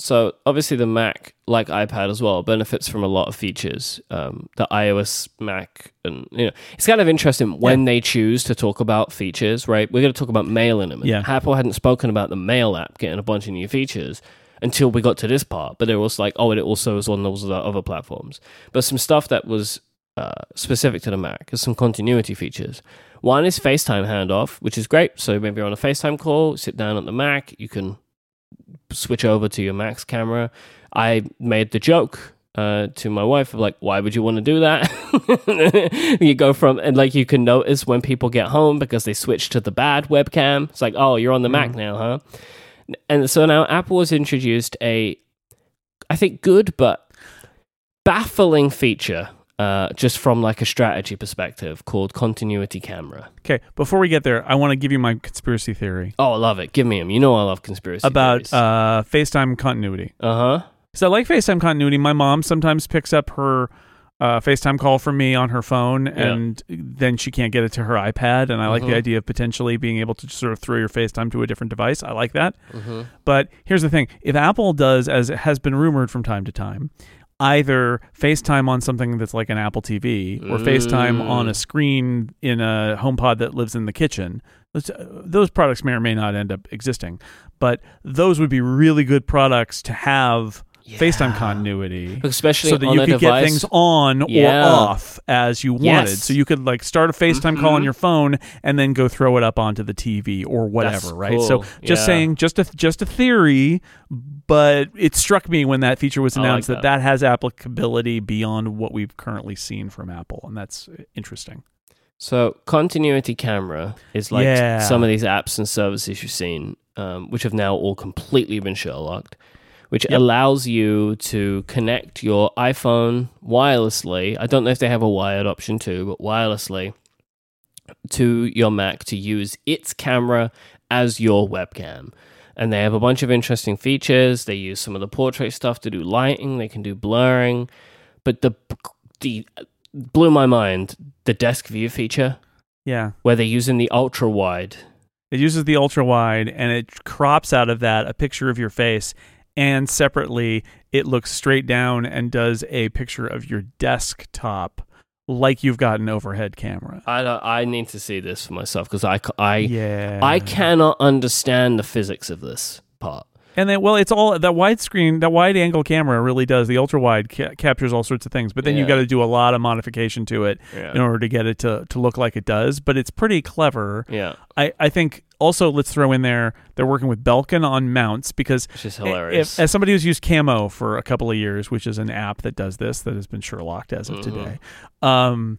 So obviously the Mac, like iPad as well, benefits from a lot of features. Um, the iOS Mac, and you know, it's kind of interesting when they choose to talk about features. Right, we're going to talk about Mail in a minute. Yeah. Apple hadn't spoken about the Mail app getting a bunch of new features until we got to this part, but they was like, oh, and it also is on those other platforms. But some stuff that was uh, specific to the Mac is some continuity features. One is FaceTime handoff, which is great. So maybe you're on a FaceTime call, sit down at the Mac, you can switch over to your Mac's camera. I made the joke uh, to my wife like, why would you want to do that? you go from and like you can notice when people get home because they switch to the bad webcam. It's like, oh, you're on the Mac now, huh? And so now Apple has introduced a, I think, good but baffling feature. Uh, just from like a strategy perspective, called continuity camera. Okay, before we get there, I want to give you my conspiracy theory Oh, I love it. Give me them. You know I love conspiracy about uh, FaceTime continuity. uh huh. So I like FaceTime continuity. My mom sometimes picks up her uh, FaceTime call from me on her phone, and then she can't get it to her iPad. And I like the Mhm. idea of potentially being able to sort of throw your FaceTime to a different device. I like that. Mm-hmm. But here's the thing: if Apple does, as it has been rumored from time to time, either FaceTime on something that's like an Apple TV or FaceTime on a Mm. screen in a HomePod that lives in the kitchen. Those, those products may or may not end up existing, but those would be really good products to have FaceTime continuity. especially So that you could device. get things on Yeah. or off as you wanted. Yes. So you could like start a FaceTime call on Mhm. your phone and then go throw it up onto the TV or whatever, That's right? So just Yeah. saying, just a just a theory, but it struck me when that feature was I like announced that. that. that has applicability beyond what we've currently seen from Apple, and that's interesting. So continuity camera is like Yeah. some of these apps and services you've seen, um, which have now all completely been Sherlocked, which Yep. allows you to connect your iPhone wirelessly. I don't know if they have a wired option too, but wirelessly to your Mac to use its camera as your webcam. And they have a bunch of interesting features. They use some of the portrait stuff to do lighting. They can do blurring, but the the blew my mind the desk view feature Yeah. where they're using the ultra wide. It uses the ultra wide and it crops out of that a picture of your face. And separately, it looks straight down and does a picture of your desktop like you've got an overhead camera. I I need to see this for myself because I, I, yeah. I cannot understand the physics of this part. And then, well, it's all that widescreen, that wide angle camera really does. The ultra wide ca- captures all sorts of things, but then you've got to do a lot of modification to it Yeah. in order to get it to, to look like it does. But it's pretty clever. yeah, I, I think also let's throw in there they're working with Belkin on mounts because is if, hilarious. as somebody who's used Camo for a couple of years, which is an app that does this that has been Sherlocked as of Mhm. today, um,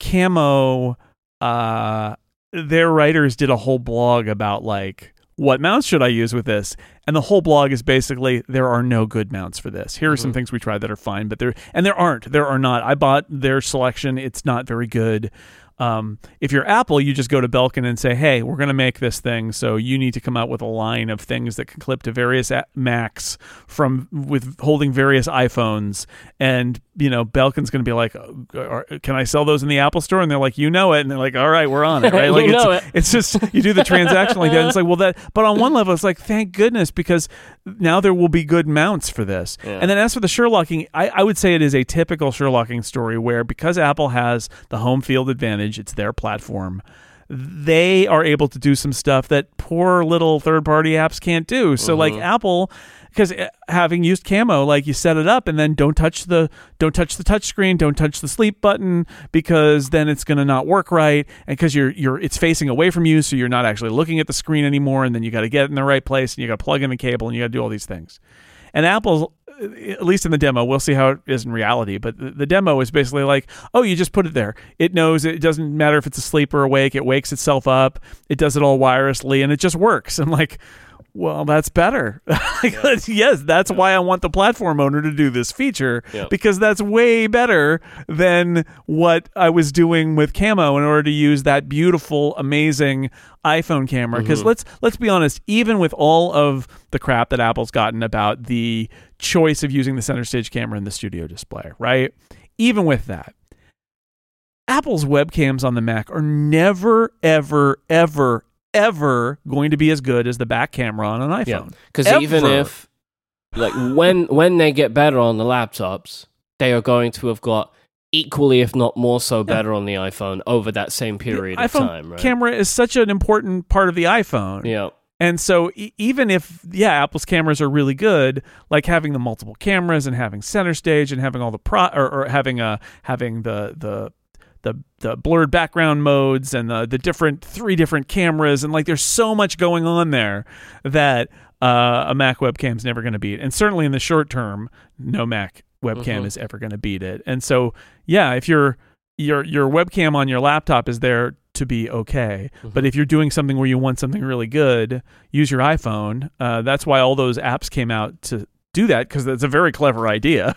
Camo, uh, their writers did a whole blog about like what mounts should I use with this, and the whole blog is basically there are no good mounts for this. Here are some Mhm. things we tried that are fine, but there and there aren't. There are not. I bought their selection. It's not very good. Um, if you're Apple, you just go to Belkin and say, "Hey, we're going to make this thing, so you need to come out with a line of things that can clip to various Macs from with holding various iPhones." And you know, Belkin's going to be like, "Uh, "Can I sell those in the Apple Store?" And they're like, "You know it," and they're like, "All right, we're on it." Right? You Like it's, know it. it's just you do the transaction like that. And it's like, well, that. But on one level, it's like, thank goodness because now there will be good mounts for this. Yeah. And then as for the Sherlocking, I, I would say it is a typical Sherlocking story where because Apple has the home field advantage, it's their platform. They are able to do some stuff that poor little third-party apps can't do. So, like Mhm. Apple, because having used Camo, like you set it up and then don't touch the don't touch the touch screen, don't touch the sleep button because then it's going to not work right, and because you're you're it's facing away from you, so you're not actually looking at the screen anymore, and then you got to get it in the right place, and you got to plug in the cable, and you got to do all these things. And Apple's, at least in the demo, we'll see how it is in reality. But the, demo is basically like, oh, you just put it there. It knows it doesn't matter if it's asleep or awake. It wakes itself up. It does it all wirelessly, and it just works. I'm like, well, that's better. Like, yes, that's why I want the platform owner to do this feature Yeah. because that's way better than what I was doing with Camo in order to use that beautiful, amazing iPhone camera. Because mm-hmm. let's let's be honest, even with all of the crap that Apple's gotten about the choice of using the center stage camera in the studio display, right? Even with that, Apple's webcams on the Mac are never, ever, ever, ever going to be as good as the back camera on an iPhone. Yeah, because even if like when when they get better on the laptops, they are going to have got equally, if not more so, better on the iPhone over that same period of iPhone time. Right? camera is such an important part of the iPhone. yeah, And so e- even if yeah, Apple's cameras are really good, like having the multiple cameras and having center stage and having all the pro or, or having uh having the the the the blurred background modes and the the different three different cameras and like there's so much going on there that uh, a Mac webcam's never going to beat. And certainly in the short term, no Mac webcam Mhm. is ever going to beat it. And so yeah, if your your your webcam on your laptop is there to be okay, but if you're doing something where you want something really good, use your iPhone. Uh, that's why all those apps came out to do that because that's a very clever idea.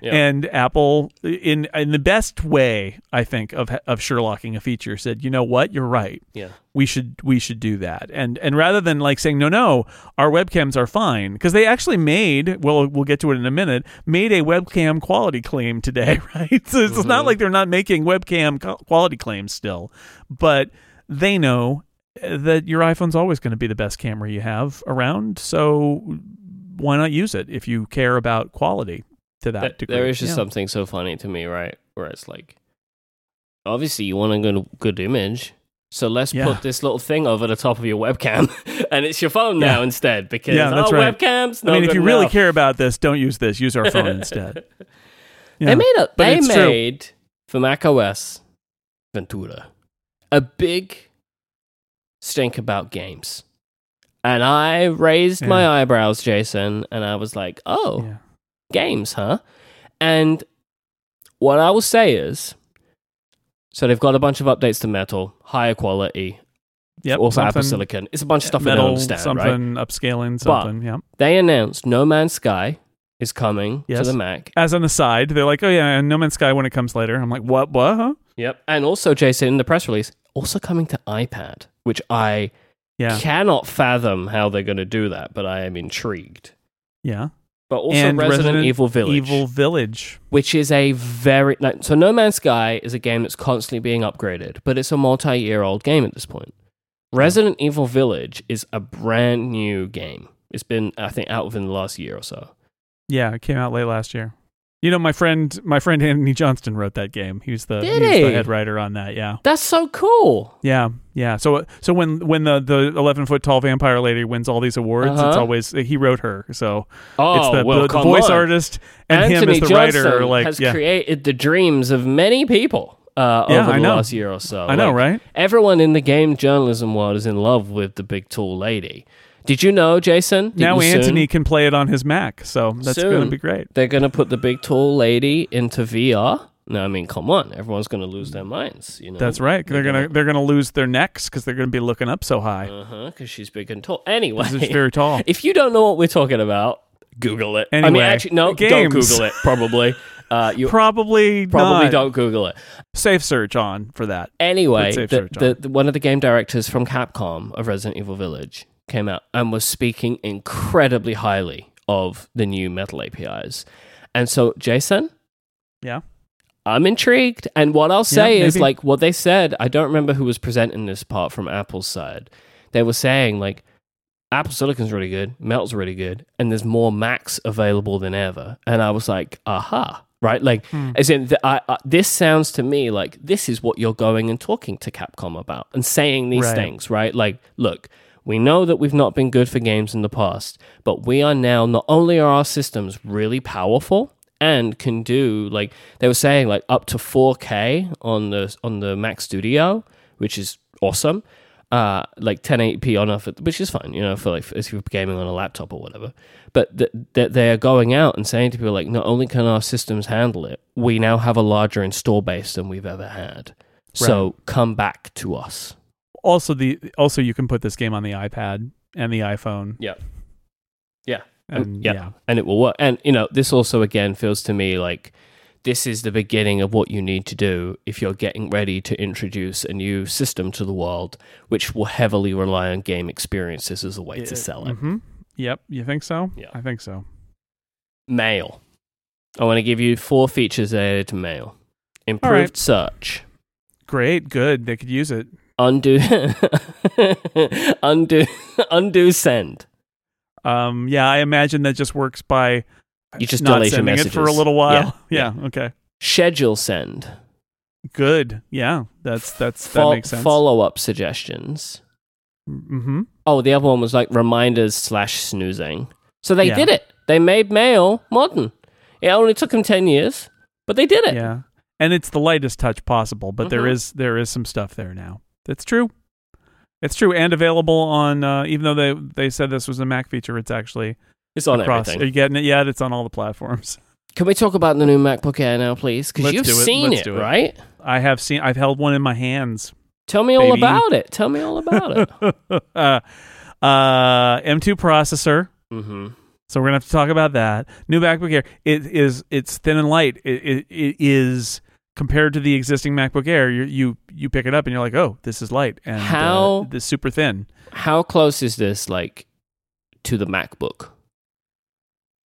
Yeah. And Apple, in in the best way, I think of of Sherlocking a feature, said, you know what, you're right. yeah, We should we should do that. And and rather than like saying no no, our webcams are fine because they actually made well we'll get to it in a minute made a webcam quality claim today, right? So it's not Mhm. like they're not making webcam quality claims still, but they know uh, that your iPhone's always going to be the best camera you have around. So why not use it if you care about quality to that Th- degree? there is just Yeah. something so funny to me, right? Where it's like, obviously you want a good good image. So let's Yeah. put this little thing over the top of your webcam, and it's your phone now Yeah. instead. Because Yeah, that's oh, right. webcams. I mean, if you really enough. care about this, don't use this. Use our phone instead. Yeah. They made a But they true. made for Mac OS Ventura a big stink about games. And I raised my eyebrows, Jason, and I was like, "Oh, Yeah. games, huh?" And what I will say is so they've got a bunch of updates to Metal, higher quality, Yep. also Apple Silicon. It's a bunch of stuff I don't metal, understand, right? something upscaling, something. yeah. They announced No Man's Sky is coming Yes. to the Mac. As an aside, they're like, "Oh yeah, and No Man's Sky when it comes later." I'm like, "What? What? Huh? Yep. And also, Jason, in the press release, also coming to iPad, which I Yeah, cannot fathom how they're going to do that, but I am intrigued. yeah." But also And Resident, Resident Evil Village, Evil Village. which is a very like, so No Man's Sky is a game that's constantly being upgraded, but it's a multi-year old game at this point. Resident Evil Village is a brand new game. It's been I think out within the last year or so. Yeah, it came out late last year. You know, my friend, my friend Antony Johnston wrote that game. He was the, he was the head writer on that. Yeah, That's so cool. yeah, yeah. So, so when when the the eleven foot tall vampire lady wins all these awards, it's Uh-huh. always he wrote her. So Oh, it's the, well, the, the voice on. artist and Antony him as the Johnston writer. Like, has yeah, created the dreams of many people uh, Yeah, over I the know. last year or so. I know, right? Everyone in the game journalism world is in love with the big tall lady. Did you know, Jason? Did Now you soon? Antony can play it on his Mac, so that's going to be great. they're going to put the big tall lady into VR. No, I mean, come on, everyone's going to lose their minds. You know, That's right. They're gonna they're gonna lose their necks because they're gonna be looking up so high. uh huh, because she's big and tall. Anyway, is very tall. if you don't know what we're talking about, Google it. I mean, actually, no, games. don't Google it. Probably, uh, you Probably probably not. don't Google it. Safe search on for that. Anyway, the, the, the- one of the game directors from Capcom of Resident Evil Village came out and was speaking incredibly highly of the new Metal APIs. And so, Jason, Yeah. I'm intrigued. And what I'll say is, like, what they said, I don't remember who was presenting this part from Apple's side. They were saying, like, Apple Silicon's really good, Metal's really good, and there's more Macs available than ever. And I was like, aha, right? Like, Hmm. as in, th- I, I, this sounds to me like this is what you're going and talking to Capcom about and saying these Right. things, right? Like, look, we know that we've not been good for games in the past, but we are now, not only are our systems really powerful, and can do like they were saying like up to 4K on the on the Mac Studio, which is awesome. Uh, like 1080p on off, which is fine, you know, for like if you're gaming on a laptop or whatever. But th- that they are going out and saying to people like, not only can our systems handle it, we now have a larger install base than we've ever had. So come back to us. Also, the also you can put this game on the iPad and the iPhone. Yeah. Yeah. And yeah. yeah. and it will work. And you know, this also again feels to me like this is the beginning of what you need to do if you're getting ready to introduce a new system to the world, which will heavily rely on game experiences as a way to sell it. hmm Yep. You think so? Yeah. I think so. Mail. I want to give you four features added to Mail. Improved right. search. Great. Good. They could use it. Undo. undo. undo send. Um. Yeah. I imagine that just works by You just not delete sending it for a little while. Yeah, Yeah. Okay. Schedule send. Good. Yeah. That's that's that makes sense. Follow up suggestions. mm-hmm. Oh, the other one was like reminders slash snoozing. So they Yeah. did it. They made mail modern. It only took them ten years, but they did it. Yeah. And it's the lightest touch possible, but there Mhm. is there is some stuff there now. That's true. It's true and available on uh, even though they they said this was a Mac feature, it's actually It's on across. everything. Are you getting it yet? It's on all the platforms. Can we talk about the new MacBook Air now, please? Because you've seen it, it. right? I have seen I've held one in my hands. Tell me all about it. Tell me all about it. uh, uh, M2 processor. mm-hmm. So we're gonna have to talk about that. New MacBook Air. It is it's thin and light. It it, it is compared to the existing MacBook Air. You you you pick it up and you're like, oh, this is light and How- uh, this super thin. How close is this, like, to the MacBook?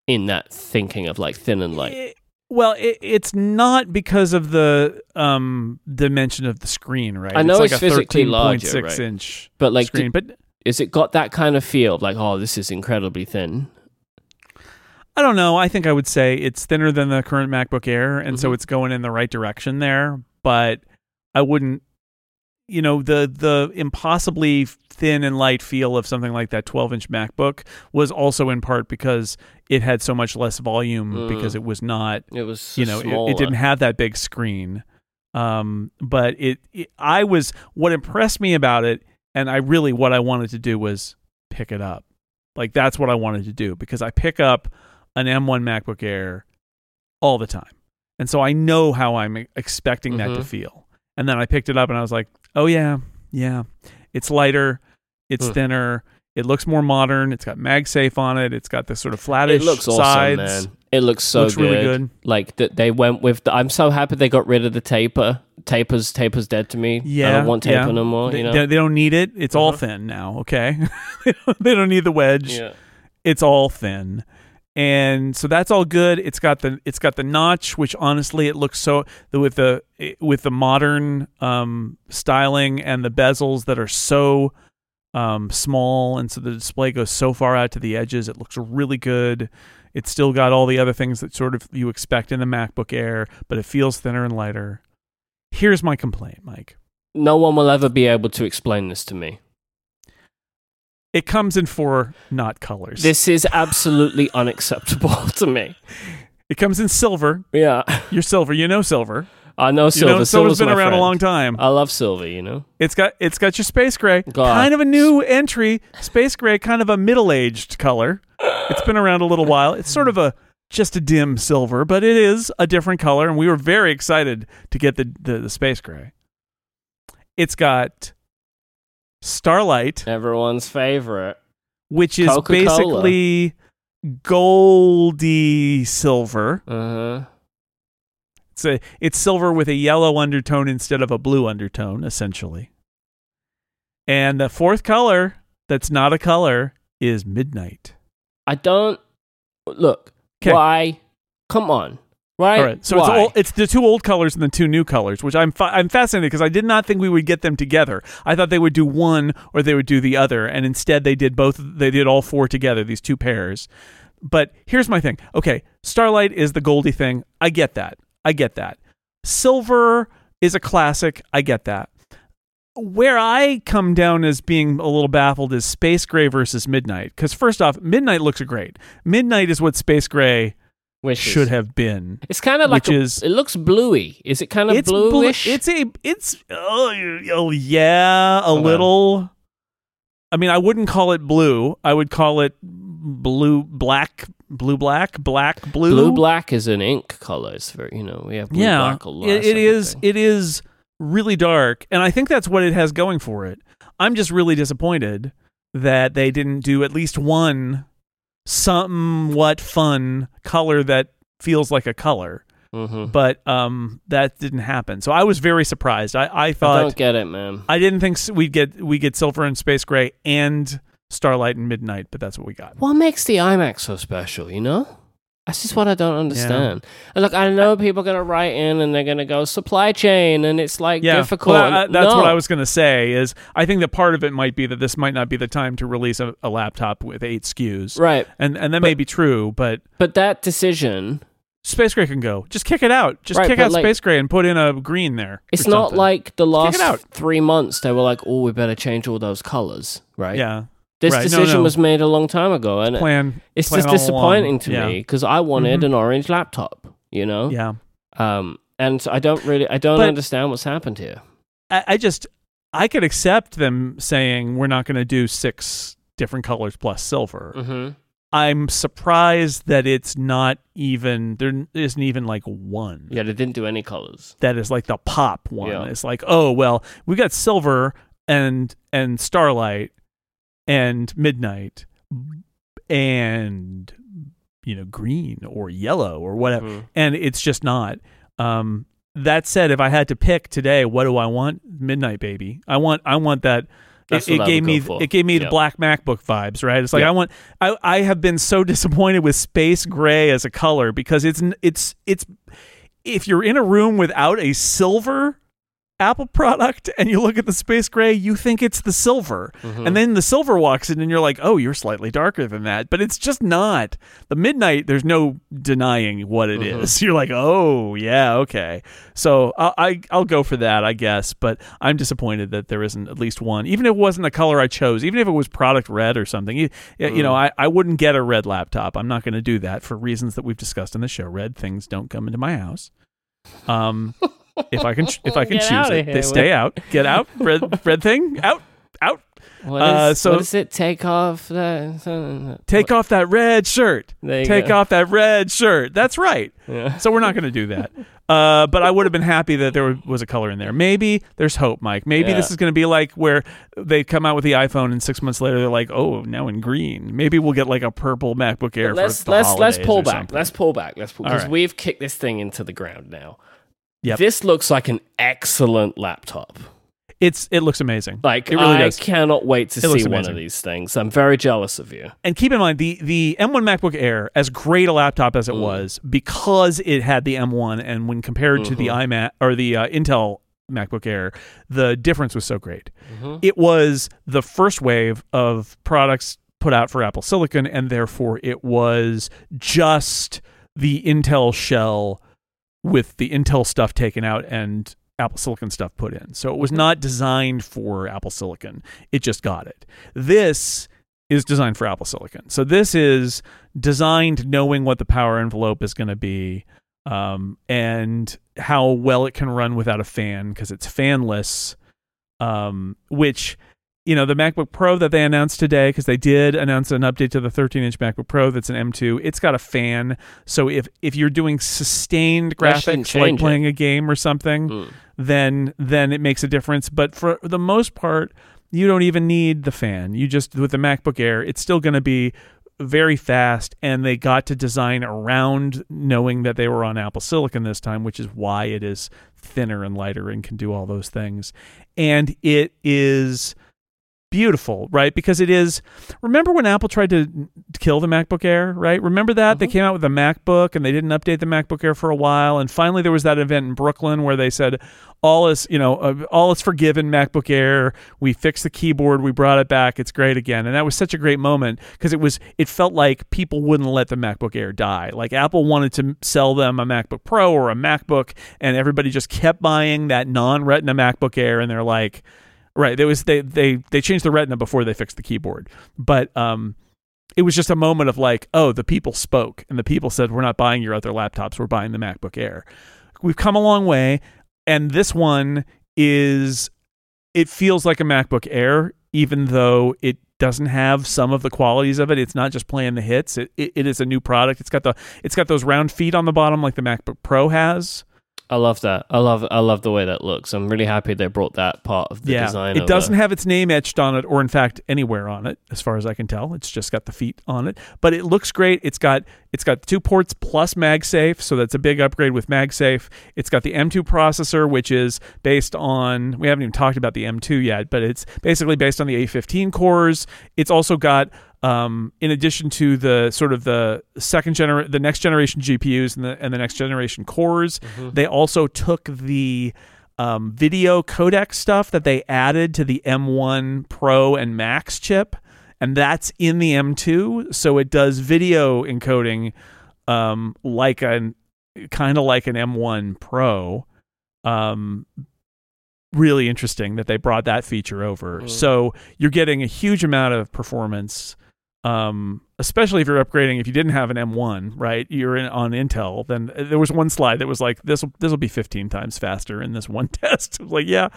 In that thinking of like thin and light. It- well, it, it's not because of the um dimension of the screen, right? I know it's, it's like a physically larger, 13.6 right? inch But like, screen, did, but is it got that kind of feel of like, oh, this is incredibly thin? I don't know. I think I would say it's thinner than the current MacBook Air, and so Mhm. it's going in the right direction there. But I wouldn't, you know, the the impossibly thin and light feel of something like that 12 inch MacBook was also in part because it had so much less volume Mm. because it was not, It was, you know, it, it didn't have that big screen. Um, but it, it, I was what impressed me about it, and I really what I wanted to do was pick it up. Like that's what I wanted to do because I pick up an M1 MacBook Air all the time. And so I know how I'm expecting that to Mhm. feel. And then I picked it up and I was like, "Oh yeah, yeah. It's lighter, it's Hmm. thinner, it looks more modern, it's got MagSafe on it, it's got this sort of flattish It looks awesome, sides. man. It looks so looks good. really good. Like that they went with. The, I'm so happy they got rid of the taper. Taper's taper's dead to me. Yeah, I don't want taper yeah. no more. They, You know. they- they don't need it. It's all Uh-huh. thin now, okay? they don't need the wedge. yeah. it's all thin and so that's all good it's got the it's got the notch which honestly it looks so with the with the modern um styling and the bezels that are so um, small, and so the display goes so far out to the edges. It looks really good. It's still got all the other things that sort of you expect in the MacBook Air, but it feels thinner and lighter. Here's my complaint, Myke. No one will ever be able to explain this to me. It comes in four not colors. This is absolutely unacceptable to me. it comes in silver. Yeah. You're silver. You know silver. I know You silver. know, silver's Silver's been around friend. a long time. I love silver, you know? It's got it's got your space gray, God. kind of a new entry. Space gray, kind of a middle aged color. It's been around a little while. It's sort of a just a dim silver, but it is a different color, and we were very excited to get the the, the space gray. It's got starlight, Everyone's favorite. which is Coca-Cola. basically goldy silver. Uh huh. It's a it's silver with a yellow undertone instead of a blue undertone, essentially. And the fourth color that's not a color is midnight. I don't. Look. 'Kay. Why? Come on. Right? All right, so it's Why? all, it's the two old colors and the two new colors, which I'm fa- I'm fascinated because I did not think we would get them together. I thought they would do one or they would do the other, and instead they did both. They did all four together, these two pairs. But here's my thing. Okay, Starlight is the Goldie thing. I get that. I get that. Silver is a classic. I get that. Where I come down as being a little baffled is Space Gray versus Midnight. Because first off, Midnight looks great. Midnight is what Space Gray Wishes. should have been. It's kind of like a- is- it looks bluey. Is it kind of it's blu- bluish? it's a it's oh, oh yeah, a little. I mean, I wouldn't call it blue. I would call it blue, black, blue, black, black, blue. blue black is an ink color. It's very you know we have blue yeah, black a lot. it, it is. It is really dark, and I think that's what it has going for it. I'm just really disappointed that they didn't do at least one somewhat fun color that feels like a color. Mm-hmm. But um, that didn't happen. So I was very surprised. I, I I thought don't get it, man. I didn't think we'd get we get silver and space gray and starlight and midnight, but that's what we got. What makes the iMac so special? You know, that's just what I don't understand. And look, I know people are gonna write in and they're gonna go supply chain, and it's like Yeah, difficult. Well, I- that's No. what I was going to say. Is I think that part of it might be that this might not be the time to release a, a laptop with eight SKUs, right. and and that may be true. But But that decision, space gray can go. Just kick it out. Just Right, kick out like- space gray and put in a green there. it's not something. like the kick it out. last three months they were like, oh, we better change all those colors, right? yeah This right, decision no. was made a long time ago, and plan. it's plan just disappointing to Yeah. me because I wanted Mhm. an orange laptop. You know. Yeah, Um. And I don't really, I don't But- understand what's happened here. I, I just I could accept them saying we're not going to do six different colors plus silver. Mm-hmm. I'm surprised that it's not even there isn't even like one Yeah, they didn't do any colors. that is like the pop one. Yeah. It's like, oh well, we got silver and and starlight and midnight and you know green or yellow or whatever, Mhm. and it's just not. Um, that said, if I had to pick today, what do I want? Midnight Baby. I want I want that. It, it gave me it gave me the black MacBook vibes, right? It's like Yep. I want I I have been so disappointed with space gray as a color because it's it's it's if you're in a room without a silver Apple product and you look at the space gray, you think it's the silver. Mhm. And then the silver walks in and you're like, "Oh, you're slightly darker than that." But it's just not. The midnight, there's no denying what it is. Mhm. You're like, "Oh, yeah, okay." So I, I I'll go for that, I guess. But I'm disappointed that there isn't at least one. Even if it wasn't the color I chose, even if it was product red or something, you, you know, I, I wouldn't get a red laptop. I'm not going to do that for reasons that we've discussed in the show. Red things don't come into my house. Um, if I can, if I can Get choose it, they with- stay out. Get out, red red thing, out, out. What Uh, is, so- what is it? Take off the. Take off that red shirt. Take go. off that red shirt. That's right. Yeah. So we're not going to do that. Uh, but I would have been happy that there was a color in there. Maybe there's hope, Myke. Maybe Yeah. this is going to be like where they come out with the iPhone and six months later they're like, oh, now in green. Maybe we'll get like a purple MacBook Air let's for the let's let's pull back. something. Let's pull back. Let's pull because right. we've kicked this thing into the ground now. Yep. This looks like an excellent laptop. It's it looks amazing. Like it really I does. cannot wait to It see one of these things. I'm very jealous of you. And keep in mind the the M1 MacBook Air, as great a laptop as it Mm. was, because it had the M1, and when compared to the Mhm. iMac or the uh, Intel MacBook Air, the difference was so great. Mhm. It was the first wave of products put out for Apple Silicon, and therefore it was just the Intel shell with the Intel stuff taken out and Apple Silicon stuff put in. So it was not designed for Apple Silicon. It just got it. This is designed for Apple Silicon. So this is designed knowing what the power envelope is going to be um, and how well it can run without a fan because it's fanless, um, which you know the MacBook Pro that they announced today because they did announce an update to the 13-inch MacBook Pro that's an M2. It's got a fan, so if if you're doing sustained graphics like change it. playing a game or something, Mm. then then it makes a difference. But for the most part, you don't even need the fan. You just with the MacBook Air, it's still going to be very fast and they got to design around knowing that they were on Apple Silicon this time, which is why it is thinner and lighter and can do all those things. And it is beautiful, right? Because it is remember when Apple tried to kill the MacBook Air, right? Remember that? They Mhm. came out with a MacBook and they didn't update the MacBook Air for a while and finally there was that event in Brooklyn where they said all is, you know, uh, all is forgiven MacBook Air. We fixed the keyboard, we brought it back. It's great again. And that was such a great moment because it was it felt like people wouldn't let the MacBook Air die. Like Apple wanted to sell them a MacBook Pro or a MacBook and everybody just kept buying that non-Retina MacBook Air and they're like Right. There was they they they changed the Retina before they fixed the keyboard, but um, it was just a moment of like, oh, the people spoke, and the people said, we're not buying your other laptops, we're buying the MacBook Air. We've come a long way, and this one is it feels like a MacBook Air, even though it doesn't have some of the qualities of it. It's not just playing the hits. It, it, it is a new product. It's got the it's got those round feet on the bottom like the MacBook Pro has. I love that. I love I love the way that looks. I'm really happy they brought that part of the yeah, design. it over. doesn't have its name etched on it, or in fact anywhere on it, as far as I can tell. It's just got the feet on it, but it looks great. It's got it's got two ports plus MagSafe, so that's a big upgrade with MagSafe. It's got the M2 processor, which is based on we haven't even talked about the M2 yet, but it's basically based on the A15 cores. It's also got um, in addition to the sort of the second gener the next generation GPUs and the and the next generation cores, Mhm. they also took the um, video codec stuff that they added to the M1 Pro and Max chip, and that's in the M2. So it does video encoding um, like an kind of like an M1 Pro. Um, really interesting that they brought that feature over. Mm. So you're getting a huge amount of performance. Um, especially if you're upgrading, if you didn't have an M1, right? You're in, on Intel. Then uh, there was one slide that was like, "This will this will be 15 times faster in this one test." Like, "Yeah,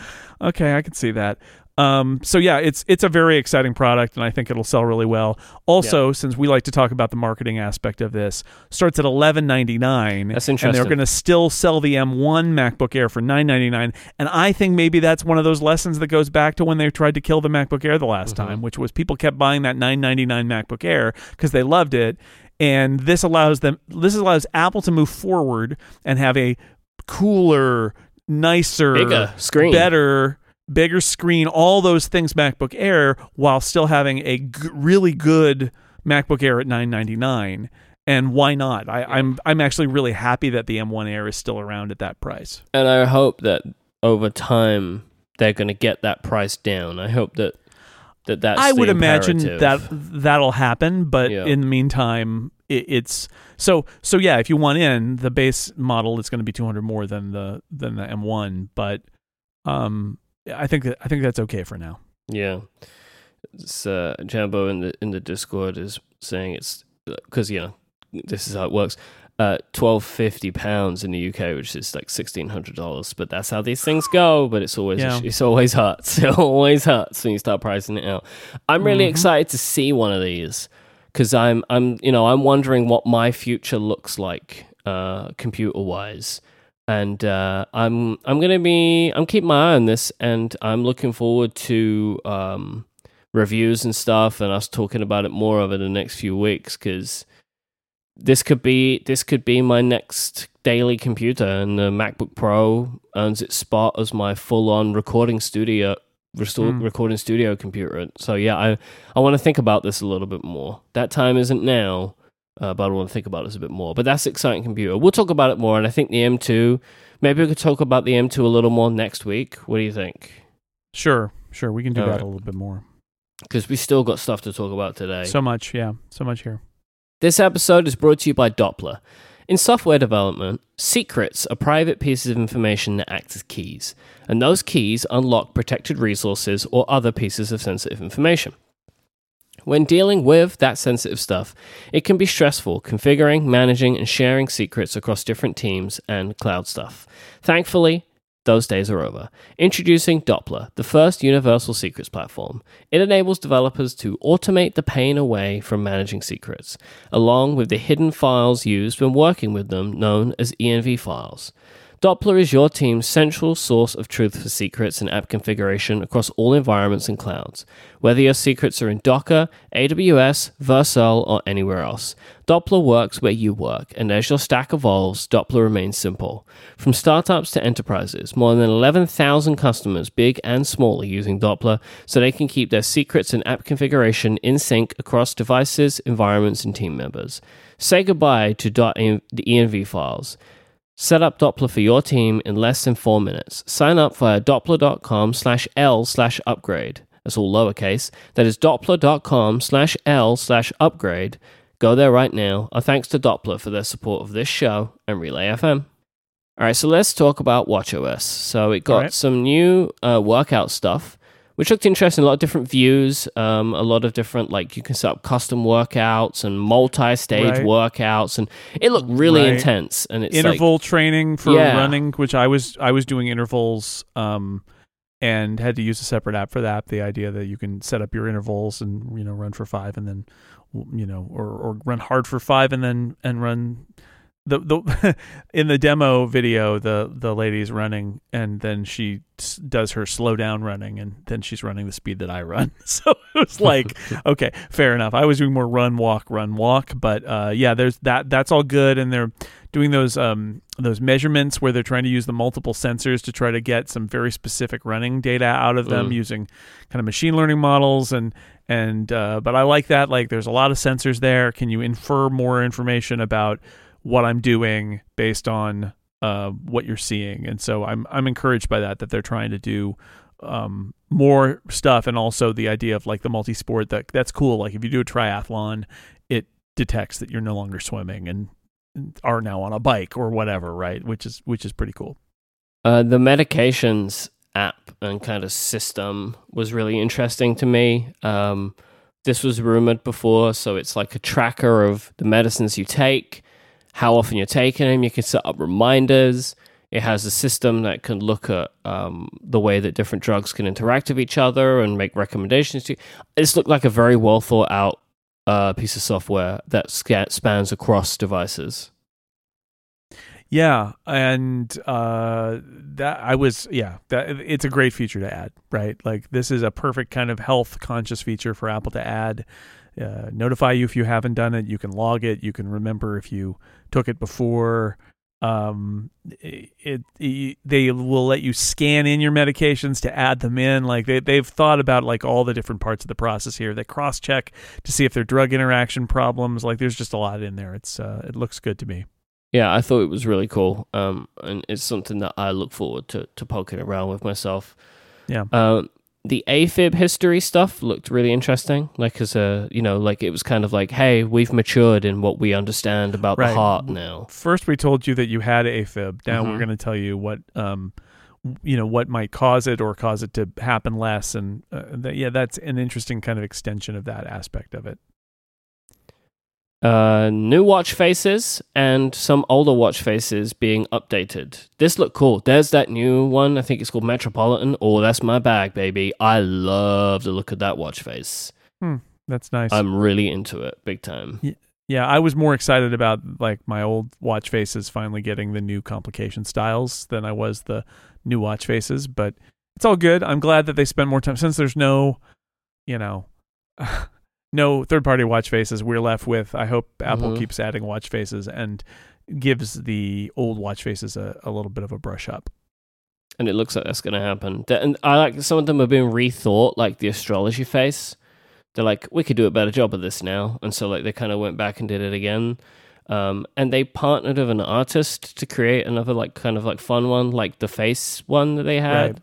okay, I can see that." Um, so yeah, it's it's a very exciting product, and I think it'll sell really well. Also, since we like to talk about the marketing aspect of this, starts at 11.99. That's And they're going to still sell the M1 MacBook Air for 9.99, and I think maybe that's one of those lessons that goes back to when they tried to kill the MacBook Air the last Mhm. time, which was people kept buying that 9.99 MacBook Air because they loved it, and this allows them this allows Apple to move forward and have a cooler, nicer, bigger screen. better, bigger screen, all those things MacBook Air while still having a g- really good MacBook Air at 999. And why not? I, I'm I'm actually really happy that the M1 Air is still around at that price. And I hope that over time they're going to get that price down. I hope that that that's I would imagine that that'll happen, but Yeah. in the meantime, it, it's so so. Yeah, if you want in, the base model is going to be 200 more than the than the M1, but um, I think that I think that's okay for now. Yeah, it's, uh, Jambo in the in the Discord is saying it's because you know this is how it works. Uh, twelve fifty pounds in the UK, which is like sixteen hundred dollars. But that's how these things go. But it's always Yeah. it's always hurts. It always hurts when you start pricing it out. I'm really Mhm. excited to see one of these because I'm I'm you know I'm wondering what my future looks like uh, computer wise. And uh, I'm I'm gonna be I'm keeping my eye on this, and I'm looking forward to um, reviews and stuff, and us talking about it more over the next few weeks because this could be this could be my next daily computer, and the MacBook Pro earns its spot as my full on recording studio restore, Hmm. recording studio computer. So yeah, I I want to think about this a little bit more. That time isn't now, uh, but I want to think about this a bit more. But that's exciting computer. We'll talk about it more, and I think the M2. Maybe we could talk about the M2 a little more next week. What do you think? Sure, sure. We can do All that right. a little bit more. Because we still got stuff to talk about today. So much, yeah. So much here. This episode is brought to you by Doppler. In software development, secrets are private pieces of information that act as keys, and those keys unlock protected resources or other pieces of sensitive information. When dealing with that sensitive stuff, it can be stressful configuring, managing, and sharing secrets across different teams and cloud stuff. Thankfully, those days are over. Introducing Doppler, the first universal secrets platform. It enables developers to automate the pain away from managing secrets, along with the hidden files used when working with them, known as ENV files. Doppler is your team's central source of truth for secrets and app configuration across all environments and clouds. Whether your secrets are in Docker, AWS, Vercel, or anywhere else, Doppler works where you work, and as your stack evolves, Doppler remains simple. From startups to enterprises, more than 11,000 customers, big and small, are using Doppler so they can keep their secrets and app configuration in sync across devices, environments, and team members. Say goodbye to .env files. Set up Doppler for your team in less than four minutes. Sign up via doppler.com slash L slash upgrade. That's all lowercase. That is doppler.com slash L slash upgrade. Go there right now. Our thanks to Doppler for their support of this show and Relay FM. All right, so let's talk about WatchOS. So it got right. some new uh, workout stuff, which looked interesting. A lot of different views, um, a lot of different like you can set up custom workouts and multi-stage Right. workouts, and it looked really Right. intense. And it's like, interval training for Yeah. running, which I was I was doing intervals um and had to use a separate app for that. The idea that you can set up your intervals and you know run for five and then you know or or run hard for five and then and run the the in the demo video the the lady's running and then she does her slow down running and then she's running the speed that I run. So it was like okay, fair enough. I was doing more run walk run walk, but uh yeah, there's that that's all good and they're doing those um those measurements where they're trying to use the multiple sensors to try to get some very specific running data out of them Mm. using kind of machine learning models and and uh, but I like that like there's a lot of sensors there. Can you infer more information about what I'm doing based on uh, what you're seeing? And so I'm I'm encouraged by that that they're trying to do um, more stuff and also the idea of like the multi-sport that that's cool. Like if you do a triathlon, it detects that you're no longer swimming and are now on a bike or whatever, right? Which is which is pretty cool. Uh, the medications app and kind of system was really interesting to me. Um, this was rumored before, so it's like a tracker of the medicines you take, how often you're taking them. You can set up reminders. It has a system that can look at um, the way that different drugs can interact with each other and make recommendations to you. This looked like a very well thought out uh, piece of software that spans across devices. Yeah, and uh, that I was yeah, that it's a great feature to add, right? Like this is a perfect kind of health conscious feature for Apple to add. Uh, notify you if you haven't done it. You can log it. You can remember if you took it before. Um, it, it they will let you scan in your medications to add them in. Like they they've thought about like all the different parts of the process here. They cross check to see if there are drug interaction problems. Like there's just a lot in there. It's uh, it looks good to me. Yeah, I thought it was really cool. Um, and it's something that I look forward to, to poking around with myself. Yeah. Um, the AFib history stuff looked really interesting. Like, as a, you know, like it was kind of like, hey, we've matured in what we understand about Right. the heart now. First, we told you that you had AFib. Now Mhm. we're going to tell you what, um, you know, what might cause it or cause it to happen less. And uh, that, yeah, that's an interesting kind of extension of that aspect of it. Uh, new watch faces and some older watch faces being updated. This looked cool. There's that new one. I think it's called Metropolitan. Oh, that's my bag, baby. I love the look of that watch face. Hmm, That's nice. I'm really into it, big time. yeah, I was more excited about like my old watch faces finally getting the new complication styles than I was the new watch faces. But it's all good. I'm glad that they spend more time since there's no, you know. No third-party watch faces. We're left with. I hope Apple Mhm. keeps adding watch faces and gives the old watch faces a, a little bit of a brush up. and it looks like that's going to happen. And I like some of them have been rethought, like the astrology face. they're like, we could do a better job of this now, and so like they kind of went back and did it again. Um, and they partnered with an artist to create another like kind of like fun one, like the face one that they had.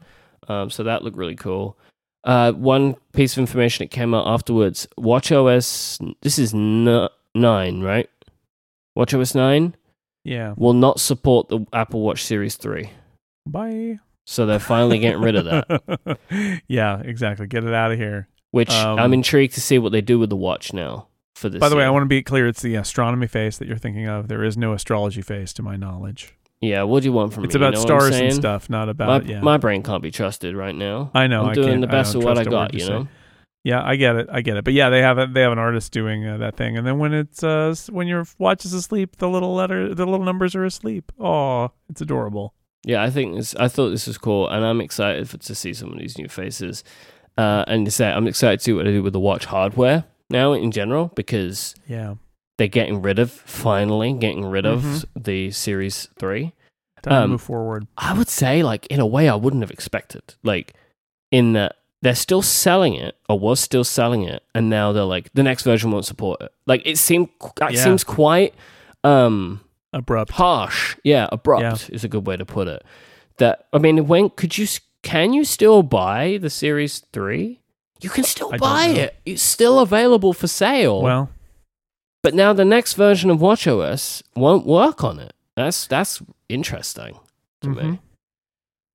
Um, so that looked really cool. Uh, one piece of information that came out afterwards: WatchOS. This is n- nine, right? WatchOS nine Yeah. will not support the Apple Watch Series three. Bye. So they're finally getting rid of that. yeah, exactly. Get it out of here. Which Um, I'm intrigued to see what they do with the watch now for this. By the way. I want to be clear. It's the astronomy face that you're thinking of. There is no astrology face, to my knowledge. Yeah, what do you want from It's me? You about know stars and stuff, not My, about yeah. my brain can't be trusted right now. I know. I'm I doing the best I of what I trust a word got, you you say. know. Yeah, I get it. I get it. But yeah, they have a, they have an artist doing uh, that thing, and then when it's uh when your watch is asleep, the little letter, the little numbers are asleep. Oh, it's adorable. Yeah, I think this. I thought this was cool, and I'm excited for, to see some of these new faces. Uh, and to say, I'm excited to see what they do with the watch hardware now in general because Yeah, they're getting rid of finally getting rid of Mhm. the Series Three. time to Um, move forward. I would say, like in a way, I wouldn't have expected. Like in that they're still selling it, or was still selling it, and now they're like the next version won't support it. Like it seemed that Yeah. seems quite um Abrupt. harsh. Yeah, abrupt is a good way to put it. That I mean, when could you can you still buy the Series Three? You can still I buy it. It's still available for sale. Well, but now the next version of WatchOS won't work on it. That's that's interesting to me. mhm.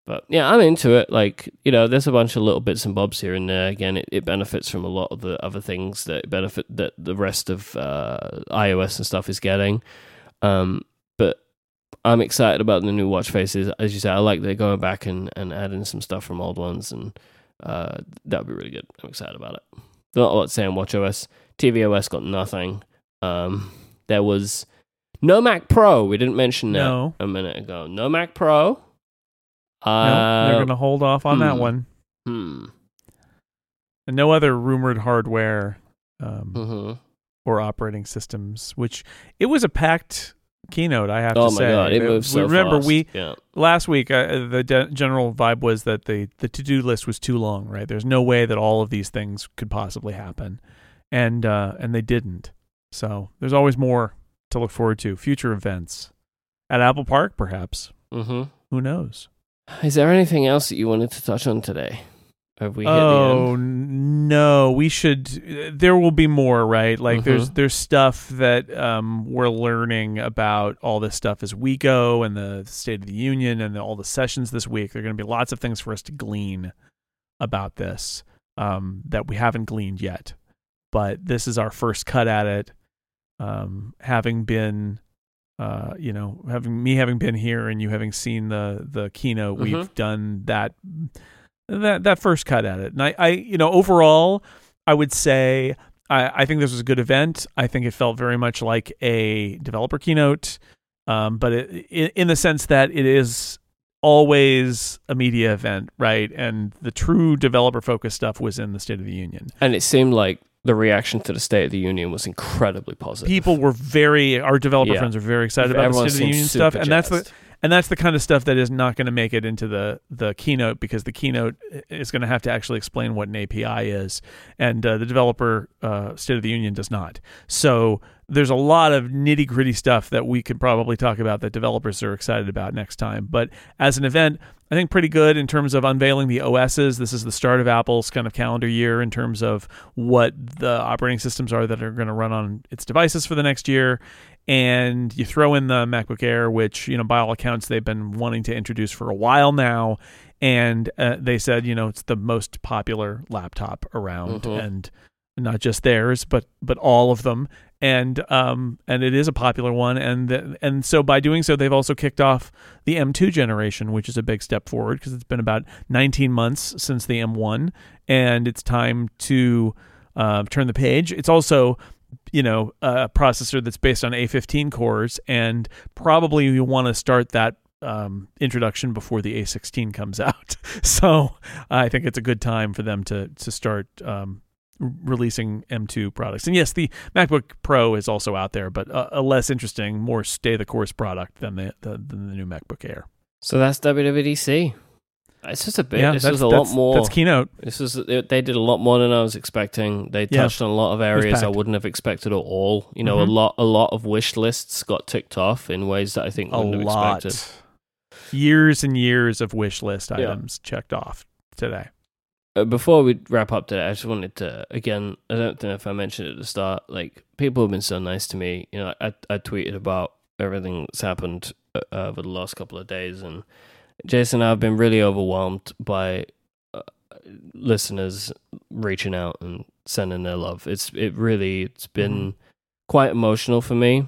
But yeah, I'm into it. Like, you know, there's a bunch of little bits and bobs here and there. Again, it, it benefits from a lot of the other things that benefit that the rest of uh, iOS and stuff is getting. Um, but I'm excited about the new watch faces. As you say, I like they're going back and, and adding some stuff from old ones, and uh, that would be really good. I'm excited about it. Not a lot to say on WatchOS. tvOS got nothing. Um, there was no Mac Pro. We didn't mention that no, a minute ago. No Mac Pro. no, Uh, they're gonna hold off on that hmm. one, Hmm. and no other rumored hardware um, hmm or operating systems. Which it was a packed keynote. I have Oh to my say. god, it Uh, moves so Remember, fast. we yeah. last week uh, the de- general vibe was that the the to do list was too long. Right? There's no way that all of these things could possibly happen, and uh, and they didn't. So there's always more to look forward to. Future events at Apple Park, perhaps. hmm Who knows? Is there anything else that you wanted to touch on today? Have we oh no, we should. There will be more, right? Like there's Mhm. there's stuff that um, we're learning about all this stuff as we go, and the State of the Union, and the, all the sessions this week. There are going to be lots of things for us to glean about this um, that we haven't gleaned yet. But this is our first cut at it, um, having been. Uh, you know, having me having been here and you having seen the the keynote, we've Mhm. done that that that first cut at it. And I, I you know, overall, I would say I, I think this was a good event. I think it felt very much like a developer keynote, um, but it, in the sense that it is always a media event, right? And the true developer focused stuff was in the State of the Union. And it seemed like the reaction to the State of the Union was incredibly positive. People were very our developer Yeah. friends are very excited about the State of the Union stuff, super and that's the and that's the kind of stuff that is not going to make it into the the keynote because the keynote is going to have to actually explain what an API is, and uh, the developer uh, State of the Union does not. So there's a lot of nitty gritty stuff that we could probably talk about that developers are excited about next time. But as an event, I think pretty good in terms of unveiling the OSs. This is the start of Apple's kind of calendar year in terms of what the operating systems are that are going to run on its devices for the next year and you throw in the MacBook Air, which you know by all accounts they've been wanting to introduce for a while now, and uh, they said you know it's the most popular laptop around, Mhm. and not just theirs, but but all of them, and um and it is a popular one, and th- and so by doing so they've also kicked off the M2 generation, which is a big step forward because it's been about 19 months since the M1, and it's time to uh, turn the page. It's also you know a processor that's based on A15 cores, and probably you want to start that um, introduction before the A16 comes out. so I think it's a good time for them to to start um, releasing M2 products. And yes, the MacBook Pro is also out there, but a, a less interesting, more stay the course product than the, the than the new MacBook Air. So that's WWDC. It's just a bit. yeah, this was a lot more. That's keynote. This is they did a lot more than I was expecting. They Yeah. touched on a lot of areas I wouldn't have expected at all. You know, Mhm. a lot a lot of wish lists got ticked off in ways that I think A wouldn't have lot. expected. Years and years of wish list Yeah. items checked off today. Uh, before we wrap up today, I just wanted to again. I don't know if I mentioned it at the start. Like people have been so nice to me. You know, I I tweeted about everything that's happened uh, over the last couple of days, and Jason, I've been really overwhelmed by uh, listeners reaching out and sending their love. It's it really it's been quite emotional for me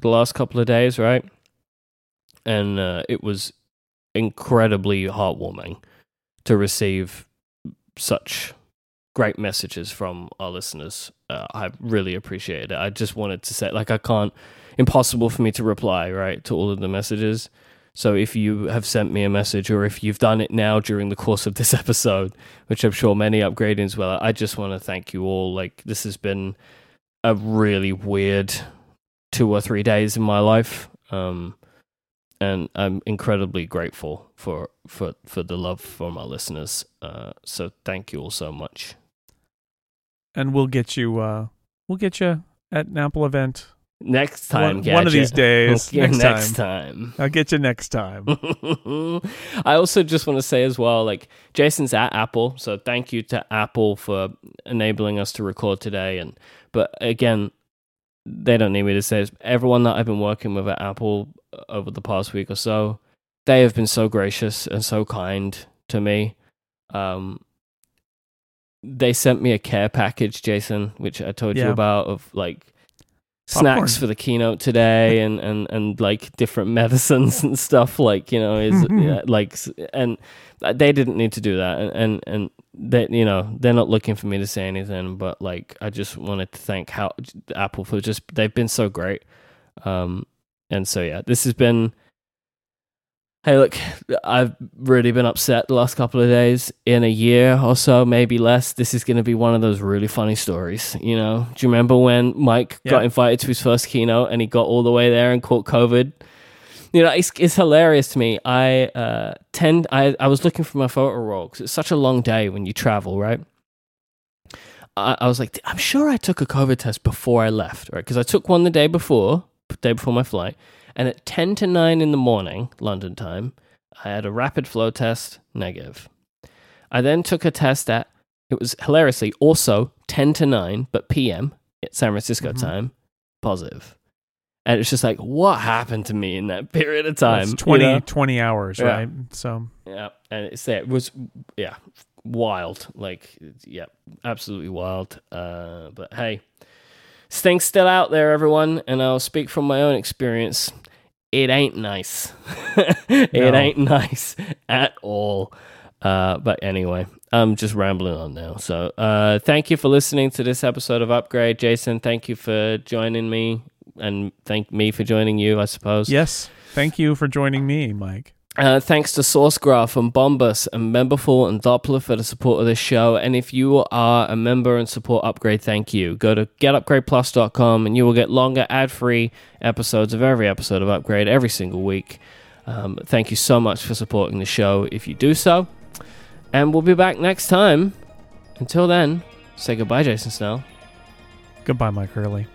the last couple of days, right? And uh, it was incredibly heartwarming to receive such great messages from our listeners. Uh, I really appreciated it. I just wanted to say, like, I can't, impossible for me to reply, right, to all of the messages. So if you have sent me a message or if you've done it now during the course of this episode, which I'm sure many Upgradians will, I just want to thank you all. Like, this has been a really weird two or three days in my life. Um, and I'm incredibly grateful for for for the love from our listeners. Uh, so thank you all so much. And we'll get you. Uh, we'll get you at an Apple event Next time, one, one of these days. Next, next time. time. I'll get you next time. I also just want to say as well, like Jason's at Apple, so thank you to Apple for enabling us to record today. And but again, they don't need me to say this. Everyone that I've been working with at Apple uh, over the past week or so, they have been so gracious and so kind to me. Um, they sent me a care package, Jason, which I told you about, of like Popcorn. snacks for the keynote today and, and, and like different medicines and stuff like you know is yeah, like and they didn't need to do that and and, and they you know they're not looking for me to say anything but like I just wanted to thank how Apple for just they've been so great. Um and so yeah this has been Hey, look, I've really been upset the last couple of days. In a year or so, maybe less, this is going to be one of those really funny stories. You know, do you remember when Myke Yeah. got invited to his first keynote and he got all the way there and caught COVID? You know, it's, it's hilarious to me. I uh, tend, I, I was looking for my photo roll because it's such a long day when you travel, right? I, I was like, I'm sure I took a COVID test before I left, right? Because I took one the day before, day before my flight. And at 10 to 9 in the morning, London time, I had a rapid flow test, negative. I then took a test at, it was hilariously also 10 to 9, but PM at San Francisco Mhm. time, positive. And it's just like, what happened to me in that period of time? It's you 20, know? 20 hours, Yeah. right? So Yeah, and it's it was yeah wild, like yeah, absolutely wild. Uh, but hey, thing's still out there, everyone, and I'll speak from my own experience. It ain't nice. it No. ain't nice at all. Uh, but anyway, I'm just rambling on now. So uh, thank you for listening to this episode of Upgrade, Jason. Thank you for joining me, and thank me for joining you. I suppose. yes, thank you for joining me, Myke. Uh, thanks to SourceGraph and Bombas and Memberful and Doppler for the support of this show. And if you are a member and support Upgrade, thank you. Go to getupgradeplus.com and you will get longer ad-free episodes of every episode of Upgrade every single week. Um, thank you so much for supporting the show if you do so. And we'll be back next time. Until then, say goodbye, Jason Snell. Goodbye, Myke Hurley.